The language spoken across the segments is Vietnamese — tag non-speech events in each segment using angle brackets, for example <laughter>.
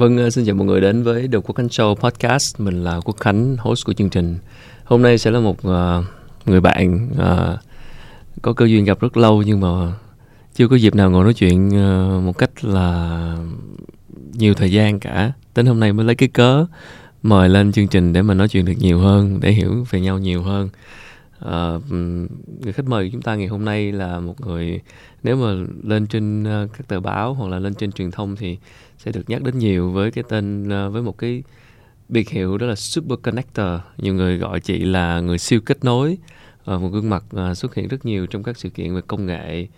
Vâng, ờ, xin chào mọi người đến với The Quốc Khánh Show Podcast. Mình là Quốc Khánh, host của chương trình. Hôm nay sẽ là một uh, người bạn uh, có cơ duyên gặp rất lâu nhưng mà chưa có dịp nào ngồi nói chuyện uh, một cách là nhiều thời gian cả. Đến hôm nay mới lấy cái cớ mời lên chương trình để mà nói chuyện được nhiều hơn, để hiểu về nhau nhiều hơn. Uh, người khách mời của chúng ta ngày hôm nay là một người nếu mà lên trên uh, các tờ báo hoặc là lên trên truyền thông thì sẽ được nhắc đến nhiều với cái tên uh, với một cái biệt hiệu đó là super connector. Nhiều người gọi chị là người siêu kết nối uh, một gương mặt uh, xuất hiện rất nhiều trong các sự kiện về công nghệ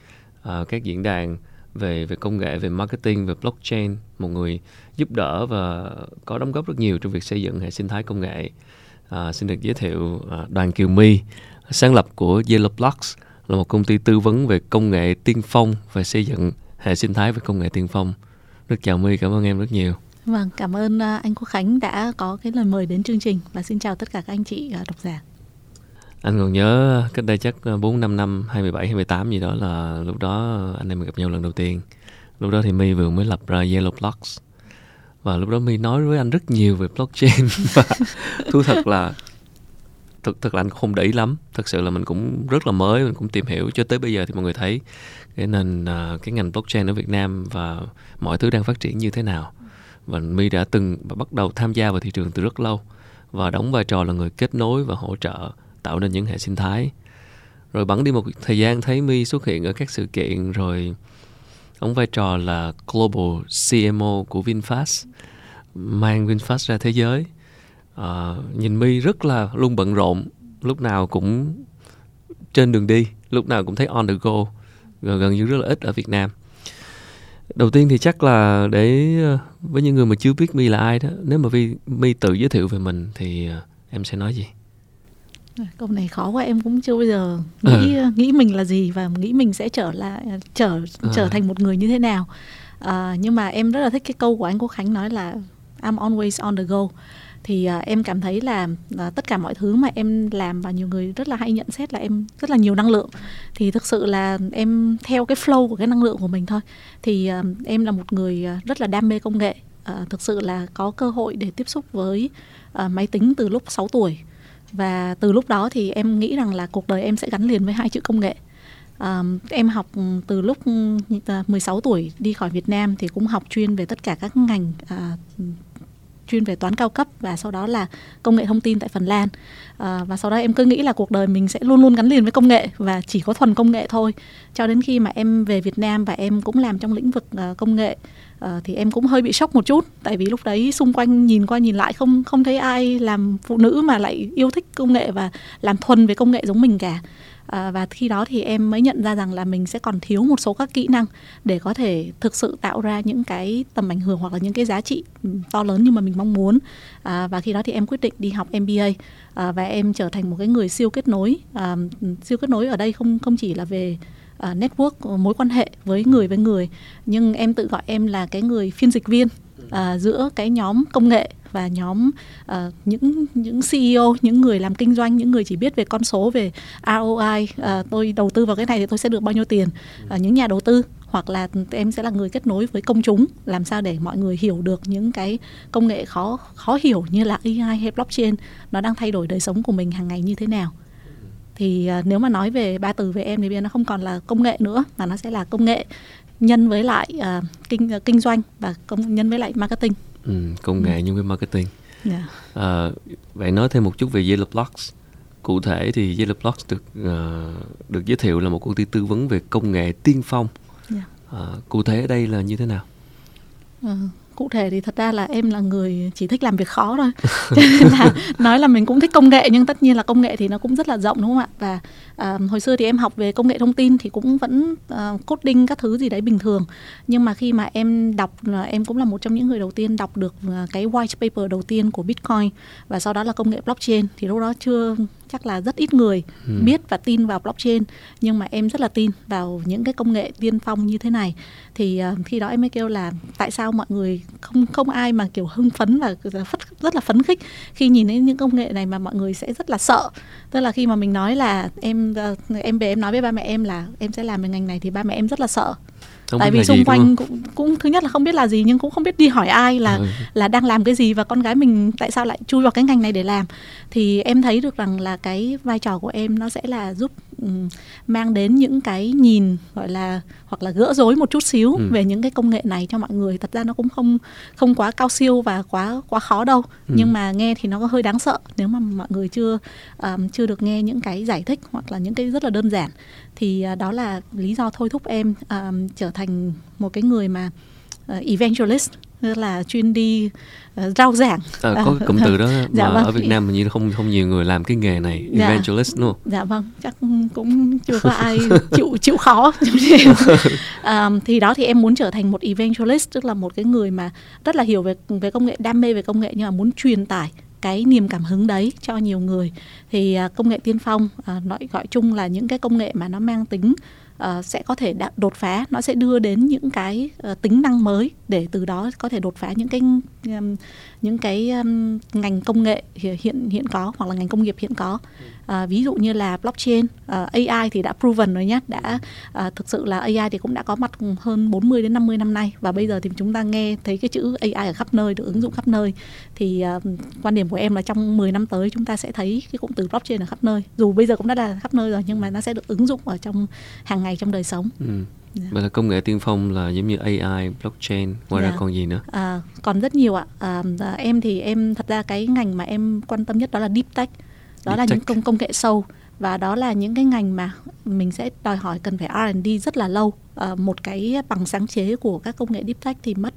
uh, các diễn đàn về về công nghệ về marketing về blockchain. Một người giúp đỡ và có đóng góp rất nhiều trong việc xây dựng hệ sinh thái công nghệ. À, xin được giới thiệu à, đoàn kiều my sáng lập của Yellow Blocks là một công ty tư vấn về công nghệ tiên phong và xây dựng hệ sinh thái về công nghệ tiên phong. Rất chào My, cảm ơn em rất nhiều. Vâng, cảm ơn à, anh Quốc Khánh đã có cái lời mời đến chương trình và xin chào tất cả các anh chị à, độc giả. Anh còn nhớ cách đây chắc 4 5 năm 27 28 gì đó là lúc đó anh em mình gặp nhau lần đầu tiên. Lúc đó thì My vừa mới lập ra Yellow Blocks. Và lúc đó My nói với anh rất nhiều về blockchain <laughs> và thú thật là thực thực là anh không để ý lắm. Thật sự là mình cũng rất là mới mình cũng tìm hiểu cho tới bây giờ thì mọi người thấy cái nền uh, cái ngành blockchain ở Việt Nam và mọi thứ đang phát triển như thế nào. Và My đã từng bắt đầu tham gia vào thị trường từ rất lâu và đóng vai trò là người kết nối và hỗ trợ tạo nên những hệ sinh thái. Rồi bắn đi một thời gian thấy My xuất hiện ở các sự kiện rồi đóng vai trò là global CMO của VinFast mang VinFast ra thế giới uh, nhìn My rất là luôn bận rộn lúc nào cũng trên đường đi lúc nào cũng thấy on the go gần, gần như rất là ít ở Việt Nam đầu tiên thì chắc là để ờ, với những người mà chưa biết My là ai đó nếu mà My tự giới thiệu về mình thì ờ, em sẽ nói gì câu này khó quá em cũng chưa bao giờ nghĩ à. nghĩ mình là gì và nghĩ mình sẽ trở lại trở trở à. thành một người như thế nào à, nhưng mà em rất là thích cái câu của anh Quốc Khánh nói là I'm always on the go thì uh, em cảm thấy là uh, tất cả mọi thứ mà em làm và nhiều người rất là hay nhận xét là em rất là nhiều năng lượng. Thì thực sự là em theo cái flow của cái năng lượng của mình thôi. Thì uh, em là một người rất là đam mê công nghệ. Uh, thực sự là có cơ hội để tiếp xúc với uh, máy tính từ lúc 6 tuổi. Và từ lúc đó thì em nghĩ rằng là cuộc đời em sẽ gắn liền với hai chữ công nghệ. Um, em học từ lúc 16 tuổi đi khỏi Việt Nam thì cũng học chuyên về tất cả các ngành uh, chuyên về toán cao cấp và sau đó là công nghệ thông tin tại Phần Lan. À, và sau đó em cứ nghĩ là cuộc đời mình sẽ luôn luôn gắn liền với công nghệ và chỉ có thuần công nghệ thôi. Cho đến khi mà em về Việt Nam và em cũng làm trong lĩnh vực uh, công nghệ uh, thì em cũng hơi bị sốc một chút. Tại vì lúc đấy xung quanh nhìn qua nhìn lại không không thấy ai làm phụ nữ mà lại yêu thích công nghệ và làm thuần về công nghệ giống mình cả à, và khi đó thì em mới nhận ra rằng là mình sẽ còn thiếu một số các kỹ năng để có thể thực sự tạo ra những cái tầm ảnh hưởng hoặc là những cái giá trị to lớn như mà mình mong muốn. À, và khi đó thì em quyết định đi học MBA à, ờ, và em trở thành một cái người siêu kết nối à, siêu kết nối ở đây không không chỉ là về uh, network mối quan hệ với người với người nhưng em tự gọi em là cái người phiên dịch viên uh, giữa cái nhóm công nghệ và nhóm uh, những những CEO những người làm kinh doanh những người chỉ biết về con số về ROI uh, à, tôi đầu tư vào cái này thì tôi sẽ được bao nhiêu tiền? Uh, những nhà đầu tư hoặc là em sẽ là người kết nối với công chúng làm sao để mọi người hiểu được những cái công nghệ khó khó hiểu như là AI hay blockchain nó đang thay đổi đời sống của mình hàng ngày như thế nào. Thì uh, nếu mà nói về ba từ về em thì bây giờ nó không còn là công nghệ nữa mà nó sẽ là công nghệ nhân với lại uh, kinh uh, kinh doanh và công nhân với lại marketing ừ, công nghệ ừ. nhân với marketing yeah. Dạ. à, vậy nói thêm một chút về Yellow Blocks cụ thể thì Yellow Blocks được uh, được giới thiệu là một công ty tư vấn về công nghệ tiên phong yeah. Dạ. à, cụ thể ở đây là như thế nào uh, cụ thể thì thật ra là em là người chỉ thích làm việc khó thôi. <laughs> Cho nên là nói là mình cũng thích công nghệ nhưng tất nhiên là công nghệ thì nó cũng rất là rộng đúng không ạ? Và à, hồi xưa thì em học về công nghệ thông tin thì cũng vẫn uh, coding các thứ gì đấy bình thường. Nhưng mà khi mà em đọc là em cũng là một trong những người đầu tiên đọc được à, cái white paper đầu tiên của bitcoin và sau đó là công nghệ blockchain thì lúc đó chưa chắc là rất ít người ừ. biết và tin vào blockchain nhưng mà em rất là tin vào những cái công nghệ tiên phong như thế này. Thì uh, khi đó em mới kêu là tại sao mọi người không không ai mà kiểu hưng phấn và rất là phấn khích khi nhìn thấy những công nghệ này mà mọi người sẽ rất là sợ. Tức là khi mà mình nói là em uh, em về em nói với ba mẹ em là em sẽ làm về ngành này thì ba mẹ em rất là sợ Không tại vì xung quanh cũng cũng thứ nhất là không biết là gì nhưng cũng không biết đi hỏi ai là Ừ. là đang làm cái gì và con gái mình tại sao lại chui vào cái ngành này để làm thì em thấy được rằng là cái vai trò của em nó sẽ là giúp ừm, mang đến những cái nhìn gọi là hoặc là gỡ rối một chút xíu Ừ. về những cái công nghệ này cho mọi người thật ra nó cũng không không quá cao siêu và quá quá khó đâu Ừ. nhưng mà nghe thì nó có hơi đáng sợ nếu mà mọi người chưa ờm, chưa được nghe những cái giải thích hoặc là những cái rất là đơn giản thì à, đó là lý do thôi thúc em ờm, trở thành một cái người mà ờ, evangelist tức là chuyên đi ờ, rao giảng À, có cụm <laughs> từ đó mà Dạ vâng. ở Việt Nam hình như không không nhiều người làm cái nghề này Dạ. evangelist đúng không? dạ vâng chắc cũng chưa có ai chịu <laughs> chịu khó um, <laughs> thì đó thì em muốn trở thành một evangelist tức là một cái người mà rất là hiểu về về công nghệ đam mê về công nghệ nhưng mà muốn truyền tải cái niềm cảm hứng đấy cho nhiều người. Thì à, công nghệ tiên phong à, nói gọi chung là những cái công nghệ mà nó mang tính à, sẽ có thể đột phá nó sẽ đưa đến những cái ờ, tính năng mới để từ đó có thể đột phá những cái um, những cái um, ngành công nghệ hiện hiện hiện có hoặc là ngành công nghiệp hiện có. Ừ à, ví dụ như là blockchain à, AI thì đã proven rồi nhé đã à, thực sự là AI thì cũng đã có mặt hơn 40 đến 50 năm nay và bây giờ thì chúng ta nghe thấy cái chữ AI ở khắp nơi được ứng dụng khắp nơi thì à, quan điểm của em là trong 10 năm tới chúng ta sẽ thấy cái cụm từ blockchain ở khắp nơi dù bây giờ cũng đã là khắp nơi rồi nhưng mà nó sẽ được ứng dụng ở trong hàng ngày trong đời sống Ừ. Dạ. Vậy là công nghệ tiên phong là giống như AI, blockchain, ngoài ra Dạ. còn gì nữa? À, còn rất nhiều ạ. À, em thì em thật ra cái ngành mà em quan tâm nhất đó là deep tech. Đó là những công công nghệ sâu và đó là những cái ngành mà mình sẽ đòi hỏi cần phải R&D rất là lâu. À, một cái bằng sáng chế của các công nghệ deep tech thì mất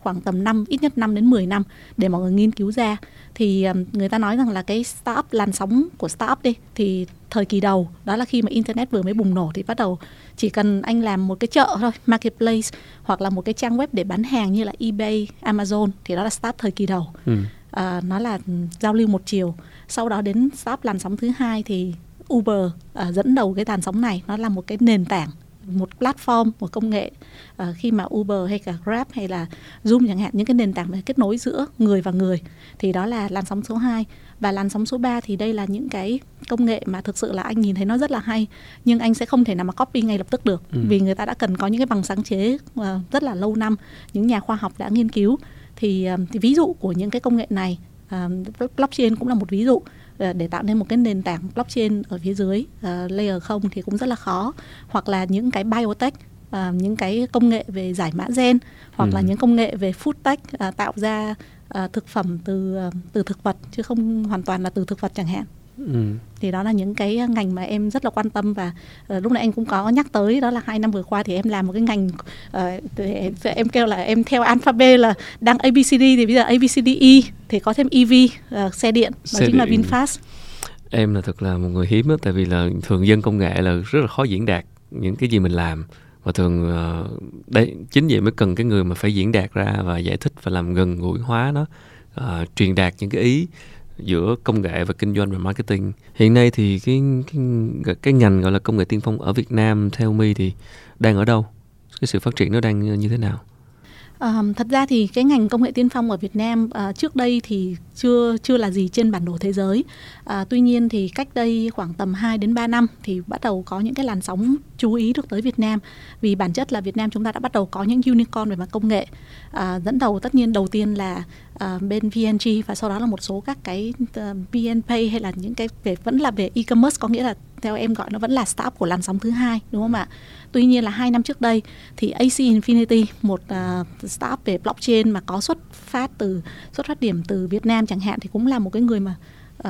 khoảng tầm năm ít nhất 5 đến 10 năm để mọi người nghiên cứu ra thì um, người ta nói rằng là cái startup làn sóng của startup đi thì thời kỳ đầu đó là khi mà internet vừa mới bùng nổ thì bắt đầu chỉ cần anh làm một cái chợ thôi marketplace hoặc là một cái trang web để bán hàng như là eBay, Amazon thì đó là startup thời kỳ đầu Ừ. à, nó là giao lưu một chiều. Sau đó đến startup làn sóng thứ hai thì Uber à, dẫn đầu cái làn sóng này. Nó là một cái nền tảng một platform một công nghệ à, khi mà Uber hay cả Grab hay là Zoom chẳng hạn những cái nền tảng về kết nối giữa người và người. Thì đó là làn sóng số 2 và làn sóng số 3 thì đây là những cái công nghệ mà thực sự là anh nhìn thấy nó rất là hay nhưng anh sẽ không thể nào mà copy ngay lập tức được. Ừ. vì người ta đã cần có những cái bằng sáng chế à, rất là lâu năm. Những nhà khoa học đã nghiên cứu thì, à, thì ví dụ của những cái công nghệ này à, blockchain cũng là một ví dụ à, để tạo nên một cái nền tảng blockchain ở phía dưới à, layer không thì cũng rất là khó hoặc là những cái biotech à, những cái công nghệ về giải mã gen hoặc là Ừ. những công nghệ về food tech à, tạo ra à, thực phẩm từ à, từ thực vật chứ không hoàn toàn là từ thực vật chẳng hạn Ừ. thì đó là những cái ngành mà em rất là quan tâm và uh, lúc nãy anh cũng có nhắc tới đó là hai năm vừa qua thì em làm một cái ngành uh, em kêu là em theo alphabet là đang ABCD thì bây giờ ABCDE thì có thêm EV uh, xe điện đó Xe chính là điện. VinFast Em là thật là một người hiếm á, tại vì là thường dân công nghệ là rất là khó diễn đạt những cái gì mình làm và thường ờ, đấy chính vậy mới cần cái người mà phải diễn đạt ra và giải thích và làm gần gũi hóa nó ờ, truyền đạt những cái ý giữa công nghệ và kinh doanh và marketing. Hiện nay thì cái cái cái ngành gọi là công nghệ tiên phong ở Việt Nam, theo mi thì đang ở đâu? Cái sự phát triển nó đang như thế nào? À, thật ra thì cái ngành công nghệ tiên phong ở Việt Nam à, trước đây thì chưa chưa là gì trên bản đồ thế giới. À, tuy nhiên thì cách đây khoảng tầm 2 đến 3 năm thì bắt đầu có những cái làn sóng chú ý được tới Việt Nam vì bản chất là Việt Nam chúng ta đã bắt đầu có những unicorn về mặt công nghệ. À, dẫn đầu tất nhiên đầu tiên là à, bên VNG và sau đó là một số các cái uh, VNPay hay là những cái về vẫn là về e-commerce có nghĩa là theo em gọi nó vẫn là startup của làn sóng thứ hai đúng không ạ? Tuy nhiên là hai năm trước đây thì AC Infinity một uh, startup về blockchain mà có xuất phát từ xuất phát điểm từ Việt Nam chẳng hạn thì cũng là một cái người mà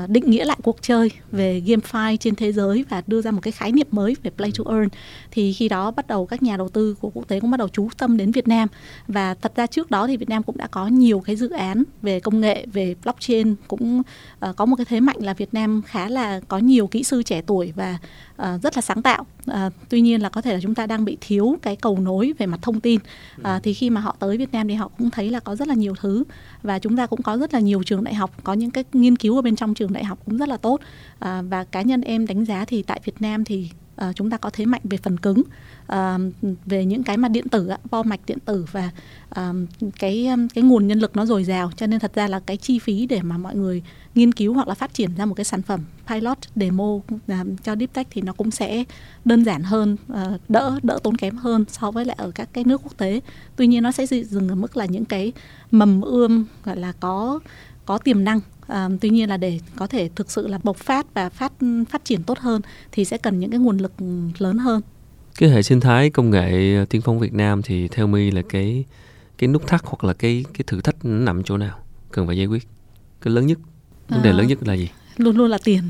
định nghĩa lại cuộc chơi về GameFi trên thế giới và đưa ra một cái khái niệm mới về play to earn. Thì khi đó bắt đầu các nhà đầu tư của quốc tế cũng bắt đầu chú tâm đến Việt Nam. Và thật ra trước đó thì Việt Nam cũng đã có nhiều cái dự án về công nghệ về blockchain cũng uh, có một cái thế mạnh là Việt Nam khá là có nhiều kỹ sư trẻ tuổi và uh, rất là sáng tạo. Uh, tuy nhiên là có thể là chúng ta đang bị thiếu cái cầu nối về mặt thông tin. Uh, thì khi mà họ tới Việt Nam thì họ cũng thấy là có rất là nhiều thứ và chúng ta cũng có rất là nhiều trường đại học có những cái nghiên cứu ở bên trong trường đại học cũng rất là tốt. À, và cá nhân em đánh giá thì tại Việt Nam thì À, chúng ta có thế mạnh về phần cứng à, về những cái mà điện tử bo mạch điện tử và à, cái cái nguồn nhân lực nó dồi dào. Cho nên thật ra là cái chi phí để mà mọi người nghiên cứu hoặc là phát triển ra một cái sản phẩm pilot demo à, cho deep tech thì nó cũng sẽ đơn giản hơn à, đỡ đỡ tốn kém hơn so với lại ở các cái nước quốc tế. Tuy nhiên nó sẽ dừng ở mức là những cái mầm ươm gọi là có có tiềm năng à, tuy nhiên là để có thể thực sự là bộc phát và phát phát triển tốt hơn thì sẽ cần những cái nguồn lực lớn hơn. Cái hệ sinh thái công nghệ tiên phong Việt Nam thì theo mi là cái cái nút thắt hoặc là cái cái thử thách nằm chỗ nào? Cần phải giải quyết. Cái lớn nhất vấn đề à, lớn nhất là gì? luôn luôn là tiền.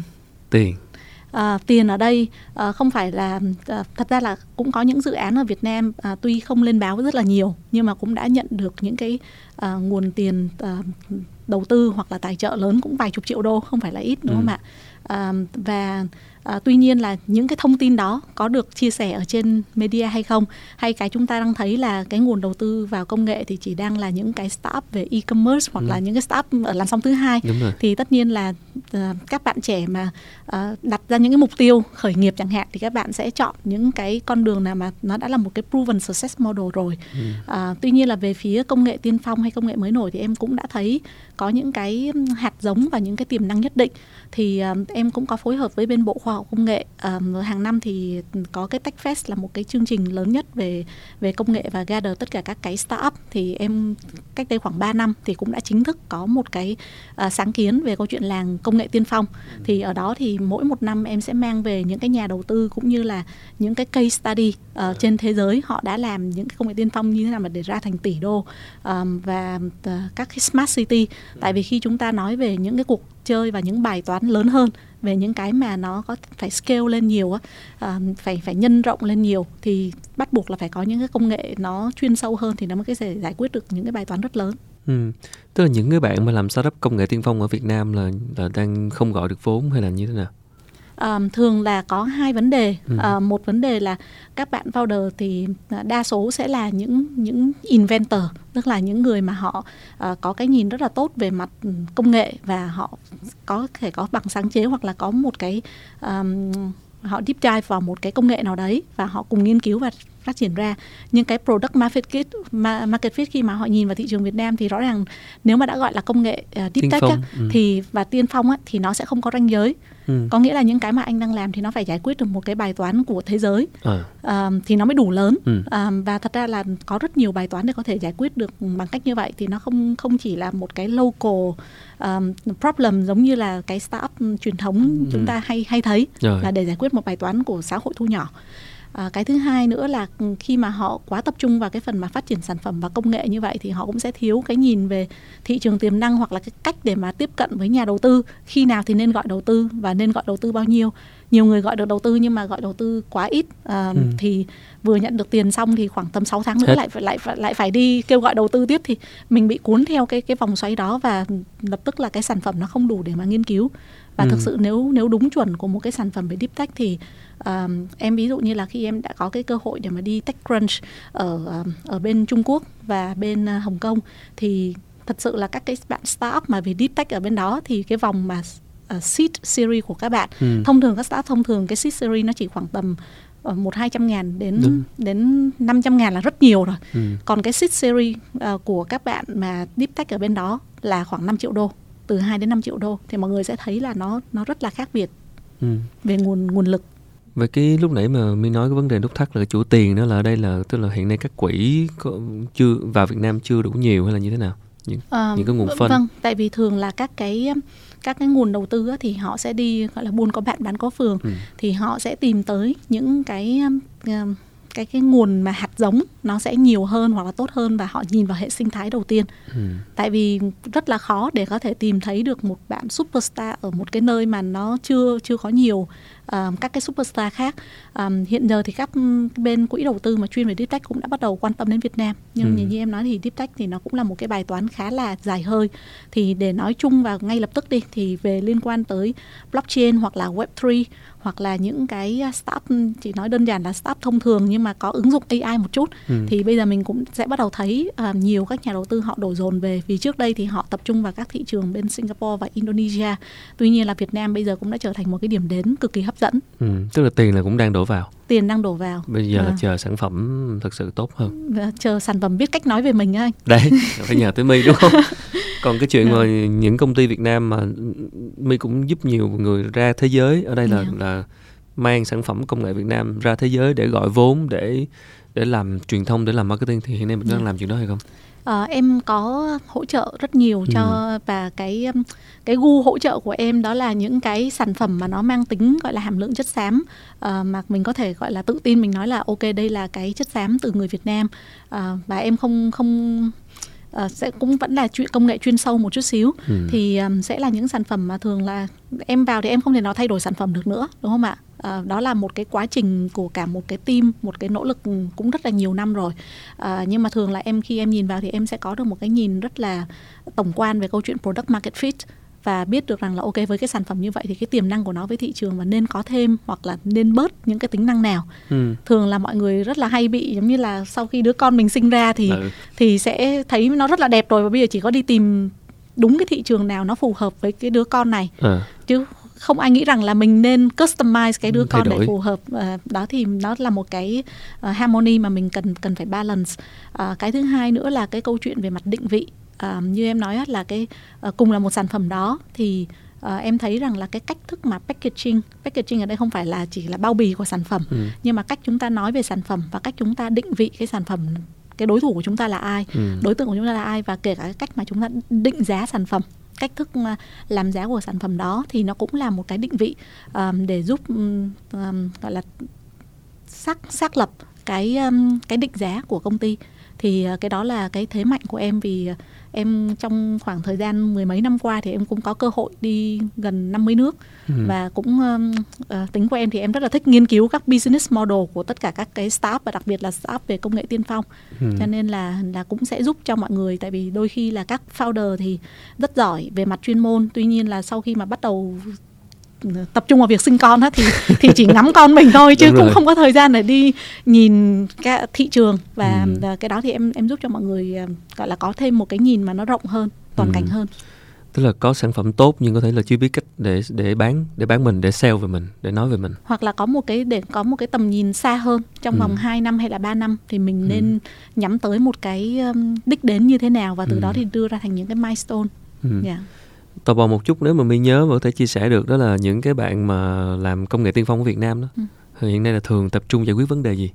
Tiền. À, tiền ở đây à, không phải là à, thật ra là cũng có những dự án ở Việt Nam à, tuy không lên báo rất là nhiều nhưng mà cũng đã nhận được những cái à, nguồn tiền à, đầu tư hoặc là tài trợ lớn cũng vài chục triệu đô không phải là ít đúng ừ. không ạ à, và À, tuy nhiên là những cái thông tin đó có được chia sẻ ở trên media hay không? Hay cái chúng ta đang thấy là cái nguồn đầu tư vào công nghệ thì chỉ đang là những cái startup về e-commerce hoặc ừ. là những cái startup ở làn sóng thứ hai? Thì tất nhiên là uh, các bạn trẻ mà uh, đặt ra những cái mục tiêu khởi nghiệp chẳng hạn thì các bạn sẽ chọn những cái con đường nào mà nó đã là một cái proven success model rồi. Ừ. uh, tuy nhiên là về phía công nghệ tiên phong hay công nghệ mới nổi thì em cũng đã thấy có những cái hạt giống và những cái tiềm năng nhất định thì uh, em cũng có phối hợp với bên bộ khoa học công nghệ um, hàng năm thì có cái TechFest là một cái chương trình lớn nhất về về công nghệ và gather tất cả các cái startup. Thì em cách đây khoảng 3 năm thì cũng đã chính thức có một cái uh, sáng kiến về câu chuyện làng công nghệ tiên phong. Ừ. thì ở đó thì mỗi một năm em sẽ mang về những cái nhà đầu tư cũng như là những cái case study uh, trên thế giới. Họ đã làm những cái công nghệ tiên phong như thế nào mà để ra thành tỷ đô um, và uh, các cái smart city. Tại vì khi chúng ta nói về những cái cuộc chơi và những bài toán lớn hơn về những cái mà nó có phải scale lên nhiều à, phải phải nhân rộng lên nhiều thì bắt buộc là phải có những cái công nghệ nó chuyên sâu hơn thì nó mới có thể giải quyết được những cái bài toán rất lớn Ừ. Tức là những cái bạn mà làm startup công nghệ tiên phong ở Việt Nam là là đang không gọi được vốn hay là như thế nào? Um, thường là có hai vấn đề ừ. uh, một vấn đề là các bạn founder thì à, đa số sẽ là những những inventor tức là những người mà họ uh, có cái nhìn rất là tốt về mặt công nghệ và họ có thể có bằng sáng chế hoặc là có một cái um, họ deep dive vào một cái công nghệ nào đấy và họ cùng nghiên cứu và phát triển ra nhưng cái product market fit market fit khi mà họ nhìn vào thị trường Việt Nam thì rõ ràng nếu mà đã gọi là công nghệ uh, deep tech á, ừ. thì và tiên phong á, thì nó sẽ không có ranh giới ừ. có nghĩa là những cái mà anh đang làm thì nó phải giải quyết được một cái bài toán của thế giới à. uh, thì nó mới đủ lớn ừ. uh, và thật ra là có rất nhiều bài toán để có thể giải quyết được bằng cách như vậy thì nó không không chỉ là một cái local um, problem giống như là cái startup truyền thống ừ. chúng ta hay hay thấy Rồi. là để giải quyết một bài toán của xã hội thu nhỏ À, cái thứ hai nữa là khi mà họ quá tập trung vào cái phần mà phát triển sản phẩm và công nghệ như vậy thì họ cũng sẽ thiếu cái nhìn về thị trường tiềm năng hoặc là cái cách để mà tiếp cận với nhà đầu tư. Khi nào thì nên gọi đầu tư và nên gọi đầu tư bao nhiêu nhiều người gọi được đầu tư nhưng mà gọi đầu tư quá ít à, ừ. thì vừa nhận được tiền xong thì khoảng tầm 6 tháng nữa Hết. lại phải lại lại phải đi kêu gọi đầu tư tiếp thì mình bị cuốn theo cái cái vòng xoáy đó và lập tức là cái sản phẩm nó không đủ để mà nghiên cứu và ừ. thực sự nếu nếu đúng chuẩn của một cái sản phẩm về deep tech thì um, em ví dụ như là khi em đã có cái cơ hội để mà đi TechCrunch ở um, ở bên Trung Quốc và bên uh, Hồng Kông thì thật sự là các cái bạn startup mà về deep tech ở bên đó thì cái vòng mà uh, seed series của các bạn ừ. thông thường các startup thông thường cái seed series nó chỉ khoảng tầm ờ, một hai trăm ngàn đến Đúng. đến năm trăm ngàn là rất nhiều rồi ừ. còn cái seed series uh, của các bạn mà deep tech ở bên đó là khoảng 5 triệu đô từ 2 đến 5 triệu đô thì mọi người sẽ thấy là nó nó rất là khác biệt ừ. về nguồn nguồn lực về cái lúc nãy mà mi nói cái vấn đề nút thắt là chủ tiền đó là ở đây là tức là hiện nay các quỹ có, chưa vào Việt Nam chưa đủ nhiều hay là như thế nào những à, những cái nguồn phân vâng tại vì thường là các cái các cái nguồn đầu tư thì họ sẽ đi gọi là buôn có bạn bán có phường ừ. thì họ sẽ tìm tới những cái cái cái nguồn mà hạt giống nó sẽ nhiều hơn hoặc là tốt hơn và họ nhìn vào hệ sinh thái đầu tiên ừ. tại vì rất là khó để có thể tìm thấy được một bạn superstar ở một cái nơi mà nó chưa chưa có nhiều um, các cái superstar khác. Um, hiện giờ thì các bên quỹ đầu tư mà chuyên về deep tech cũng đã bắt đầu quan tâm đến Việt Nam. Nhưng ừ. như em nói thì deep tech thì nó cũng là một cái bài toán khá là dài hơi. Thì để nói chung và ngay lập tức đi thì về liên quan tới blockchain hoặc là web 3 hoặc là những cái startup chỉ nói đơn giản là startup thông thường nhưng mà có ứng dụng AI một chút ừ. thì bây giờ mình cũng sẽ bắt đầu thấy uh, nhiều các nhà đầu tư họ đổ dồn về. Vì trước đây thì họ tập trung vào các thị trường bên Singapore và Indonesia. Tuy nhiên là Việt Nam bây giờ cũng đã trở thành một cái điểm đến cực kỳ hấp dẫn ừ. tức là tiền là cũng đang đổ vào tiền đang đổ vào bây giờ à. là vâng. chờ sản phẩm thực sự tốt hơn ờ, chờ sản phẩm biết cách nói về mình anh đấy <laughs> phải nhờ tới my đúng không <laughs> còn cái chuyện mà những công ty Việt Nam mà my cũng giúp nhiều người ra thế giới ở đây là yeah. là mang sản phẩm công nghệ Việt Nam ra thế giới để gọi vốn để để làm truyền thông để làm marketing thì hiện nay mình đang làm chuyện đó hay không? À, em có hỗ trợ rất nhiều cho ừ. và cái um, cái gu hỗ trợ của em đó là những cái sản phẩm mà nó mang tính gọi là hàm lượng chất xám uh, mà mình có thể gọi là tự tin mình nói là ok đây là cái chất xám từ người Việt Nam uh, và em không không uh, sẽ cũng vẫn là chuyện công nghệ chuyên sâu một chút xíu. Ừ. thì um, sẽ là những sản phẩm mà thường là em vào thì em không thể nào thay đổi sản phẩm được nữa đúng không ạ? Uh, đó là một cái quá trình của cả một cái team một cái nỗ lực cũng rất là nhiều năm rồi. Uh, nhưng mà thường là em khi em nhìn vào thì em sẽ có được một cái nhìn rất là tổng quan về câu chuyện product market fit và biết được rằng là ok với cái sản phẩm như vậy thì cái tiềm năng của nó với thị trường và nên có thêm hoặc là nên bớt những cái tính năng nào ừ. thường là mọi người rất là hay bị giống như là sau khi đứa con mình sinh ra thì ừ. thì sẽ thấy nó rất là đẹp rồi và bây giờ chỉ có đi tìm đúng cái thị trường nào nó phù hợp với cái đứa con này ừ. chứ không ai nghĩ rằng là mình nên customize cái đứa Thay con đổi. để phù hợp uh, đó thì nó là một cái uh, harmony mà mình cần cần phải balance uh, cái thứ hai nữa là cái câu chuyện về mặt định vị uh, như em nói là cái uh, cùng là một sản phẩm đó thì uh, em thấy rằng là cái cách thức mà packaging packaging ở đây không phải là chỉ là bao bì của sản phẩm ừ. nhưng mà cách chúng ta nói về sản phẩm và cách chúng ta định vị cái sản phẩm cái đối thủ của chúng ta là ai ừ. đối tượng của chúng ta là ai và kể cả cái cách mà chúng ta định giá sản phẩm cách thức làm giá của sản phẩm đó thì nó cũng là một cái định vị um, để giúp um, gọi là xác xác lập cái um, cái định giá của công ty thì uh, cái đó là cái thế mạnh của em vì uh, em trong khoảng thời gian mười mấy năm qua thì em cũng có cơ hội đi gần 50 nước ừ. và cũng uh, tính của em thì em rất là thích nghiên cứu các business model của tất cả các cái startup và đặc biệt là startup về công nghệ tiên phong ừ. cho nên là là cũng sẽ giúp cho mọi người tại vì đôi khi là các founder thì rất giỏi về mặt chuyên môn tuy nhiên là sau khi mà bắt đầu tập trung vào việc sinh con á thì thì chỉ ngắm con mình thôi <laughs> chứ cũng không có thời gian để đi nhìn cái thị trường và ừ. cái đó thì em em giúp cho mọi người ờ, gọi là có thêm một cái nhìn mà nó rộng hơn toàn ừ. cảnh hơn tức là có sản phẩm tốt nhưng có thể là chưa biết cách để để bán để bán mình để sell về mình để nói về mình hoặc là có một cái để có một cái tầm nhìn xa hơn trong ừ. vòng 2 năm hay là 3 năm thì mình ừ. nên nhắm tới một cái đích đến như thế nào và từ ừ. đó thì đưa ra thành những cái milestone ừ. yeah tò mò một chút nếu mà mình nhớ và có thể chia sẻ được đó là những cái bạn mà làm công nghệ tiên phong của Việt Nam đó ừ. hiện nay là thường tập trung giải quyết vấn đề gì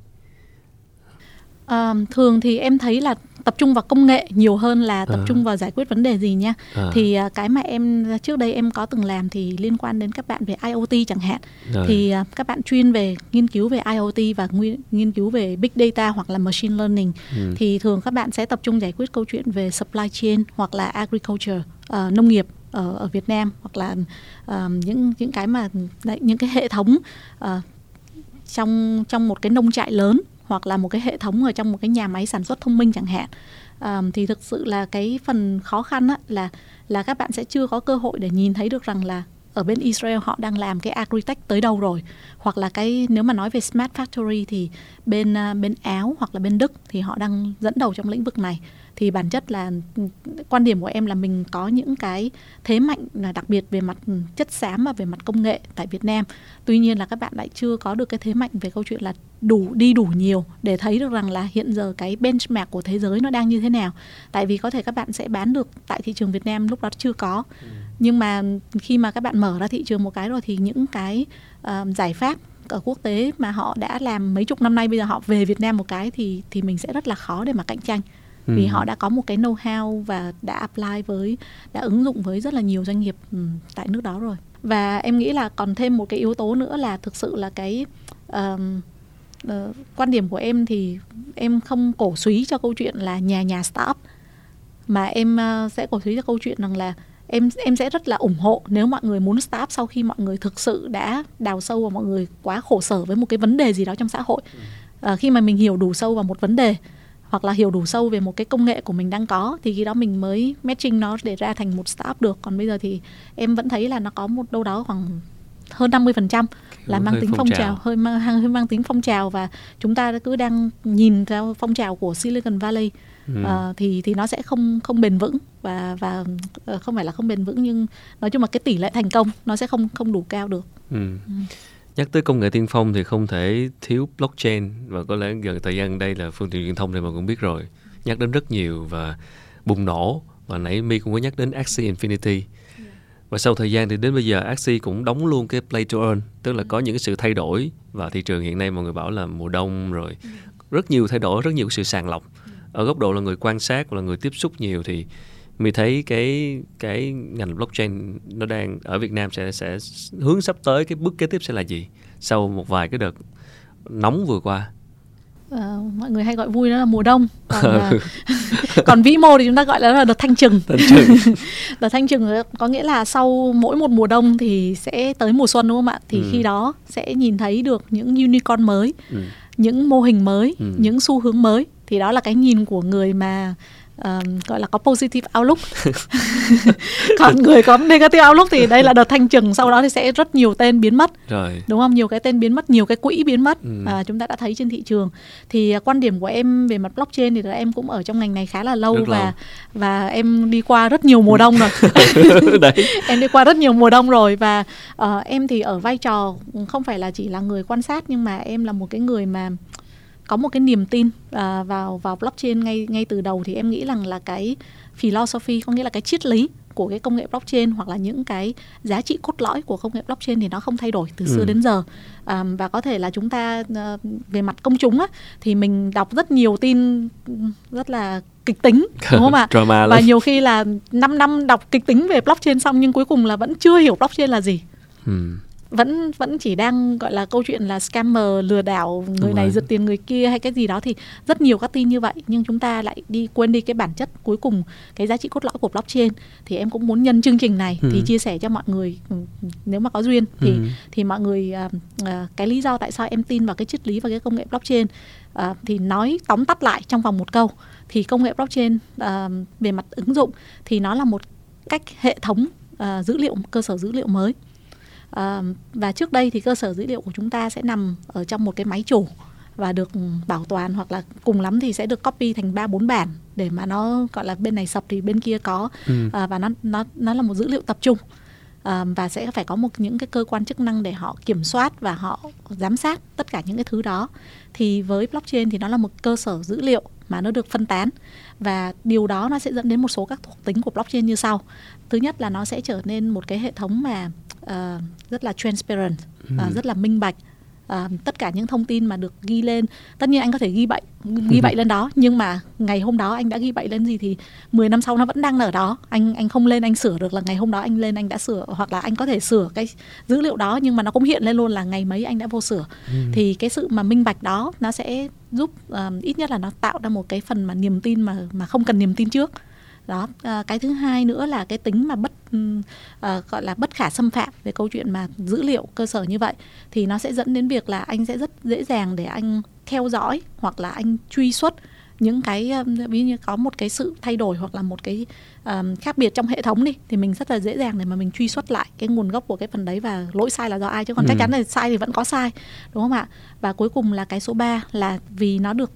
À, thường thì em thấy là tập trung vào công nghệ nhiều hơn là tập à. trung vào giải quyết vấn đề gì nha. À. Thì à, cái mà em trước đây em có từng làm thì liên quan đến các bạn về IoT chẳng hạn. À. Thì à, các bạn chuyên về nghiên cứu về IoT và nghiên cứu về big data hoặc là machine learning. Ừ. Thì thường các bạn sẽ tập trung giải quyết câu chuyện về supply chain hoặc là agriculture, uh, nông nghiệp ở ở Việt Nam hoặc là uh, những những cái mà đấy, những cái hệ thống uh, trong trong một cái nông trại lớn hoặc là một cái hệ thống ở trong một cái nhà máy sản xuất thông minh chẳng hạn. Um, thì thực sự là cái phần khó khăn á, là là các bạn sẽ chưa có cơ hội để nhìn thấy được rằng là ở bên Israel họ đang làm cái agritech tới đâu rồi. Hoặc là cái nếu mà nói về smart factory thì bên uh, bên Áo hoặc là bên Đức thì họ đang dẫn đầu trong lĩnh vực này thì bản chất là quan điểm của em là mình có những cái thế mạnh là đặc biệt về mặt chất xám và về mặt công nghệ tại Việt Nam. Tuy nhiên là các bạn lại chưa có được cái thế mạnh về câu chuyện là đủ đi đủ nhiều để thấy được rằng là hiện giờ cái benchmark của thế giới nó đang như thế nào. Tại vì có thể các bạn sẽ bán được tại thị trường Việt Nam lúc đó chưa có. Ừ. nhưng mà khi mà các bạn mở ra thị trường một cái rồi thì những cái uh, giải pháp ở quốc tế mà họ đã làm mấy chục năm nay bây giờ họ về Việt Nam một cái thì thì mình sẽ rất là khó để mà cạnh tranh ừ. vì họ đã có một cái know how và đã apply với đã ứng dụng với rất là nhiều doanh nghiệp ừ, tại nước đó rồi. Và em nghĩ là còn thêm một cái yếu tố nữa là thực sự là cái uh, uh, quan điểm của em thì em không cổ suý cho câu chuyện là nhà nhà startup mà em uh, sẽ cổ suý cho câu chuyện rằng là em em sẽ rất là ủng hộ nếu mọi người muốn start sau khi mọi người thực sự đã đào sâu và mọi người quá khổ sở với một cái vấn đề gì đó trong xã hội. À, khi mà mình hiểu đủ sâu vào một vấn đề hoặc là hiểu đủ sâu về một cái công nghệ của mình đang có thì khi đó mình mới matching nó để ra thành một startup được còn bây giờ thì em vẫn thấy là nó có một đâu đó khoảng hơn 50% là mang tính phong phong trào. trào, hơi mang hơi mang tính phong trào và chúng ta cứ đang nhìn theo phong trào của Silicon Valley Ừ. Ờ, thì thì nó sẽ không không bền vững và và ờ, không phải là không bền vững nhưng nói chung là cái tỷ lệ thành công nó sẽ không không đủ cao được. Ừ. Nhắc tới công nghệ tiên phong thì không thể thiếu blockchain và có lẽ gần thời gian đây là phương tiện truyền thông thì người cũng biết rồi. Nhắc đến rất nhiều và bùng nổ và nãy My cũng có nhắc đến Axie Infinity. Và sau thời gian thì đến bây giờ Axie cũng đóng luôn cái play to earn, tức là có những cái sự thay đổi và thị trường hiện nay mọi người bảo là mùa đông rồi rất nhiều thay đổi, rất nhiều sự sàng lọc. Ở góc độ là người quan sát và là người tiếp xúc nhiều thì mình thấy cái cái ngành blockchain nó đang ở Việt Nam sẽ sẽ hướng sắp tới cái bước kế tiếp sẽ là gì sau một vài cái đợt nóng vừa qua Ờ, mọi người hay gọi vui đó là mùa đông còn, ờ, <laughs> còn vĩ mô thì chúng ta gọi là đợt thanh trừng Thanh trừng. <laughs> đợt thanh trừng có nghĩa là sau mỗi một mùa đông thì sẽ tới mùa xuân đúng không ạ thì Ừ. khi đó sẽ nhìn thấy được những unicorn mới ừ. những mô hình mới Ừ. những xu hướng mới thì đó là cái nhìn của người mà ờ, gọi là có positive outlook. <laughs> <laughs> Còn người có negative outlook thì đây là đợt thanh trừng sau đó thì sẽ rất nhiều tên biến mất. Rồi. Đúng không? Nhiều cái tên biến mất nhiều cái quỹ biến mất Ừ. à, chúng ta đã thấy trên thị trường. Thì à, quan điểm của em về mặt blockchain thì là em cũng ở trong ngành này khá là lâu Rất và lâu. và em đi qua rất nhiều mùa đông rồi. <laughs> Đấy. Em đi qua rất nhiều mùa đông rồi và ờ, em thì ở vai trò không phải là chỉ là người quan sát nhưng mà em là một cái người mà có một cái niềm tin à, vào vào blockchain ngay ngay từ đầu thì em nghĩ rằng là cái philosophy có nghĩa là cái triết lý của cái công nghệ blockchain hoặc là những cái giá trị cốt lõi của công nghệ blockchain thì nó không thay đổi từ xưa Ừ. đến giờ à, và có thể là chúng ta ờ, về mặt công chúng á thì mình đọc rất nhiều tin rất là kịch tính <laughs> đúng không ạ và lên nhiều khi là 5 năm đọc kịch tính về blockchain xong nhưng cuối cùng là vẫn chưa hiểu blockchain là gì ừ. Vẫn vẫn chỉ đang gọi là câu chuyện là scammer lừa đảo người này giật tiền người kia hay cái gì đó thì rất nhiều các tin như vậy. Nhưng chúng ta lại đi quên đi cái bản chất cuối cùng cái giá trị cốt lõi của blockchain. Thì em cũng muốn nhân chương trình này Ừ. thì chia sẻ cho mọi người ừ, nếu mà có duyên thì Ừ. thì mọi người à, à, cái lý do tại sao em tin vào cái triết lý và cái công nghệ blockchain à, thì nói tóm tắt lại trong vòng một câu. Thì công nghệ blockchain à, về mặt ứng dụng thì nó là một cách hệ thống à, dữ liệu cơ sở dữ liệu mới à, và trước đây thì cơ sở dữ liệu của chúng ta sẽ nằm ở trong một cái máy chủ và được bảo toàn hoặc là cùng lắm thì sẽ được copy thành ba bốn bản để mà nó gọi là bên này sập thì bên kia có. Ừ. à, và nó nó nó là một dữ liệu tập trung. À, và sẽ phải có một những cái cơ quan chức năng để họ kiểm soát và họ giám sát tất cả những cái thứ đó. Thì với blockchain thì nó là một cơ sở dữ liệu mà nó được phân tán và điều đó nó sẽ dẫn đến một số các thuộc tính của blockchain như sau thứ nhất là nó sẽ trở nên một cái hệ thống mà ờ, rất là transparent ờ, rất là minh bạch. Ờ, tất cả những thông tin mà được ghi lên tất nhiên anh có thể ghi bậy ghi bậy lên đó nhưng mà ngày hôm đó anh đã ghi bậy lên gì thì 10 năm sau nó vẫn đang ở đó. Anh anh không lên anh sửa được là ngày hôm đó anh lên anh đã sửa hoặc là anh có thể sửa cái dữ liệu đó nhưng mà nó cũng hiện lên luôn là ngày mấy anh đã vô sửa. Thì cái sự mà minh bạch đó nó sẽ giúp um, ít nhất là nó tạo ra một cái phần mà niềm tin mà mà không cần niềm tin trước đó à, cái thứ hai nữa là cái tính mà bất à, gọi là bất khả xâm phạm về câu chuyện mà dữ liệu cơ sở như vậy thì nó sẽ dẫn đến việc là anh sẽ rất dễ dàng để anh theo dõi hoặc là anh truy xuất những cái um, ví như có một cái sự thay đổi hoặc là một cái um, khác biệt trong hệ thống đi thì mình rất là dễ dàng để mà mình truy xuất lại cái nguồn gốc của cái phần đấy và lỗi sai là do ai chứ còn chắc Ừ. chắn là sai thì vẫn có sai đúng không ạ và cuối cùng là cái số 3 là vì nó được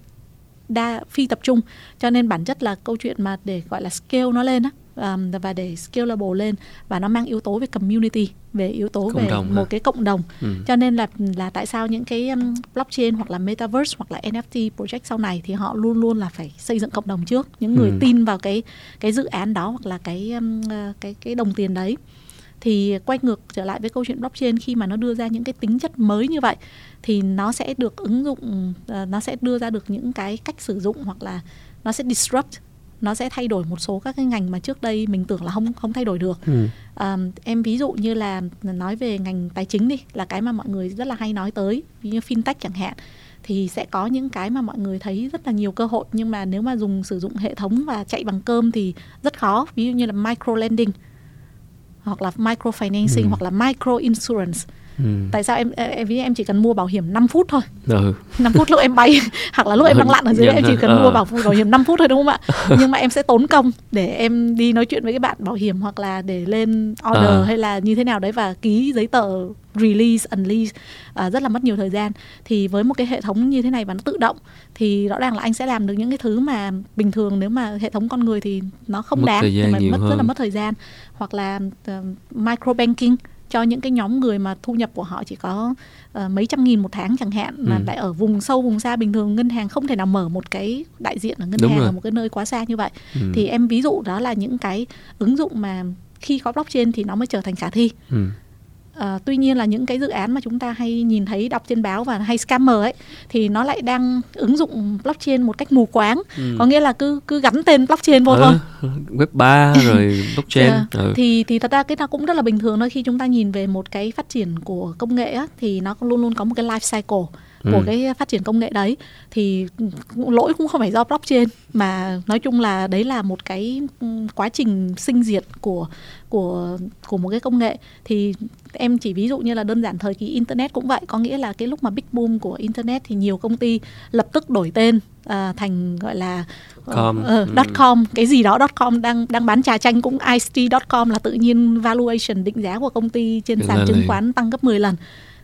đa phi tập trung cho nên bản chất là câu chuyện mà để gọi là scale nó lên á um, và để scalable lên và nó mang yếu tố về community về yếu tố Cộng về đồng hả? một cái cộng đồng Ừ. cho nên là là tại sao những cái um, blockchain hoặc là metaverse hoặc là NFT project sau này thì họ luôn luôn là phải xây dựng cộng đồng trước những người Ừ. tin vào cái cái dự án đó hoặc là cái um, ờ, cái cái đồng tiền đấy thì quay ngược trở lại với câu chuyện blockchain khi mà nó đưa ra những cái tính chất mới như vậy thì nó sẽ được ứng dụng ờ, nó sẽ đưa ra được những cái cách sử dụng hoặc là nó sẽ disrupt nó sẽ thay đổi một số các cái ngành mà trước đây mình tưởng là không không thay đổi được Ừ. à, em ví dụ như là nói về ngành tài chính đi là cái mà mọi người rất là hay nói tới ví như fintech chẳng hạn thì sẽ có những cái mà mọi người thấy rất là nhiều cơ hội nhưng mà nếu mà dùng sử dụng hệ thống và chạy bằng cơm thì rất khó ví dụ như là micro lending hoặc là micro financing Ừ. hoặc là micro insurance ừ. tại sao em em ví em chỉ cần mua bảo hiểm 5 phút thôi ừ. 5 phút lúc em bay <laughs> hoặc là lúc em đang lặn ở dưới em chỉ cần mua bảo bảo hiểm 5 phút thôi đúng không ạ <laughs> nhưng mà em sẽ tốn công để em đi nói chuyện với cái bạn bảo hiểm hoặc là để lên order à. hay là như thế nào đấy và ký giấy tờ release unleash à, rất là mất nhiều thời gian thì với một cái hệ thống như thế này và nó tự động thì rõ ràng là anh sẽ làm được những cái thứ mà bình thường nếu mà hệ thống con người thì nó không mất đáng mà mất hơn. rất là mất thời gian hoặc là uh, micro banking cho những cái nhóm người mà thu nhập của họ chỉ có uh, mấy trăm nghìn một tháng chẳng hạn mà ừ. lại ở vùng sâu vùng xa bình thường ngân hàng không thể nào mở một cái đại diện ở ngân Đúng hàng rồi. ở một cái nơi quá xa như vậy Ừ. thì em ví dụ đó là những cái ứng dụng mà khi có blockchain thì nó mới trở thành khả thi Ừ. À, tuy nhiên là những cái dự án mà chúng ta hay nhìn thấy đọc trên báo và hay scammer ấy thì nó lại đang ứng dụng blockchain một cách mù quáng Ừ. có nghĩa là cứ cứ gắn tên blockchain vô thôi Ừ, web 3 rồi <laughs> blockchain Dạ. ừ. thì thì thật ra cái nó cũng rất là bình thường thôi khi chúng ta nhìn về một cái phát triển của công nghệ á, thì nó luôn luôn có một cái life cycle của Ừ. cái phát triển công nghệ đấy thì lỗi cũng không phải do blockchain mà nói chung là đấy là một cái ừ, quá trình sinh diệt của của của một cái công nghệ thì em chỉ ví dụ như là đơn giản thời kỳ internet cũng vậy có nghĩa là cái lúc mà big boom của internet thì nhiều công ty lập tức đổi tên à, thành gọi là ờ, Com. ờ, Ừ. dot com cái gì đó dot com đang đang bán trà chanh cũng ict.com là tự nhiên valuation định giá của công ty trên sàn chứng khoán tăng gấp 10 lần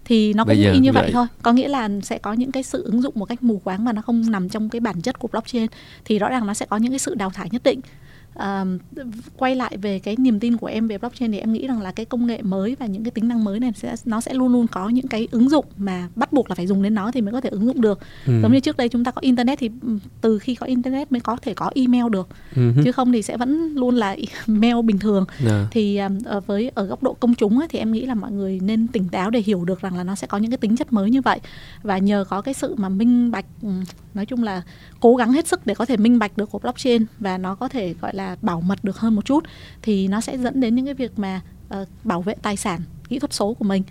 thì nó cũng y như vậy. vậy. thôi. Có nghĩa là sẽ có những cái sự ứng dụng một cách mù quáng mà nó không nằm trong cái bản chất của blockchain. Thì rõ ràng nó sẽ có những cái sự đào thải nhất định à, quay lại về cái niềm tin của em về blockchain thì em nghĩ rằng là cái công nghệ mới và những cái tính năng mới này sẽ nó sẽ luôn luôn có những cái ứng dụng mà bắt buộc là phải dùng đến nó thì mới có thể ứng dụng được Ừ. giống như trước đây chúng ta có internet thì ừ, từ khi có internet mới có thể có email được Ừ. chứ không thì sẽ vẫn luôn là <laughs> mail bình thường Dạ. thì um, với ở góc độ công chúng ấy, thì em nghĩ là mọi người nên tỉnh táo để hiểu được rằng là nó sẽ có những cái tính chất mới như vậy và nhờ có cái sự mà minh bạch ừm, nói chung là cố gắng hết sức để có thể minh bạch được của blockchain và nó có thể gọi là bảo mật được hơn một chút thì nó sẽ dẫn đến những cái việc mà ờ, bảo vệ tài sản kỹ thuật số của mình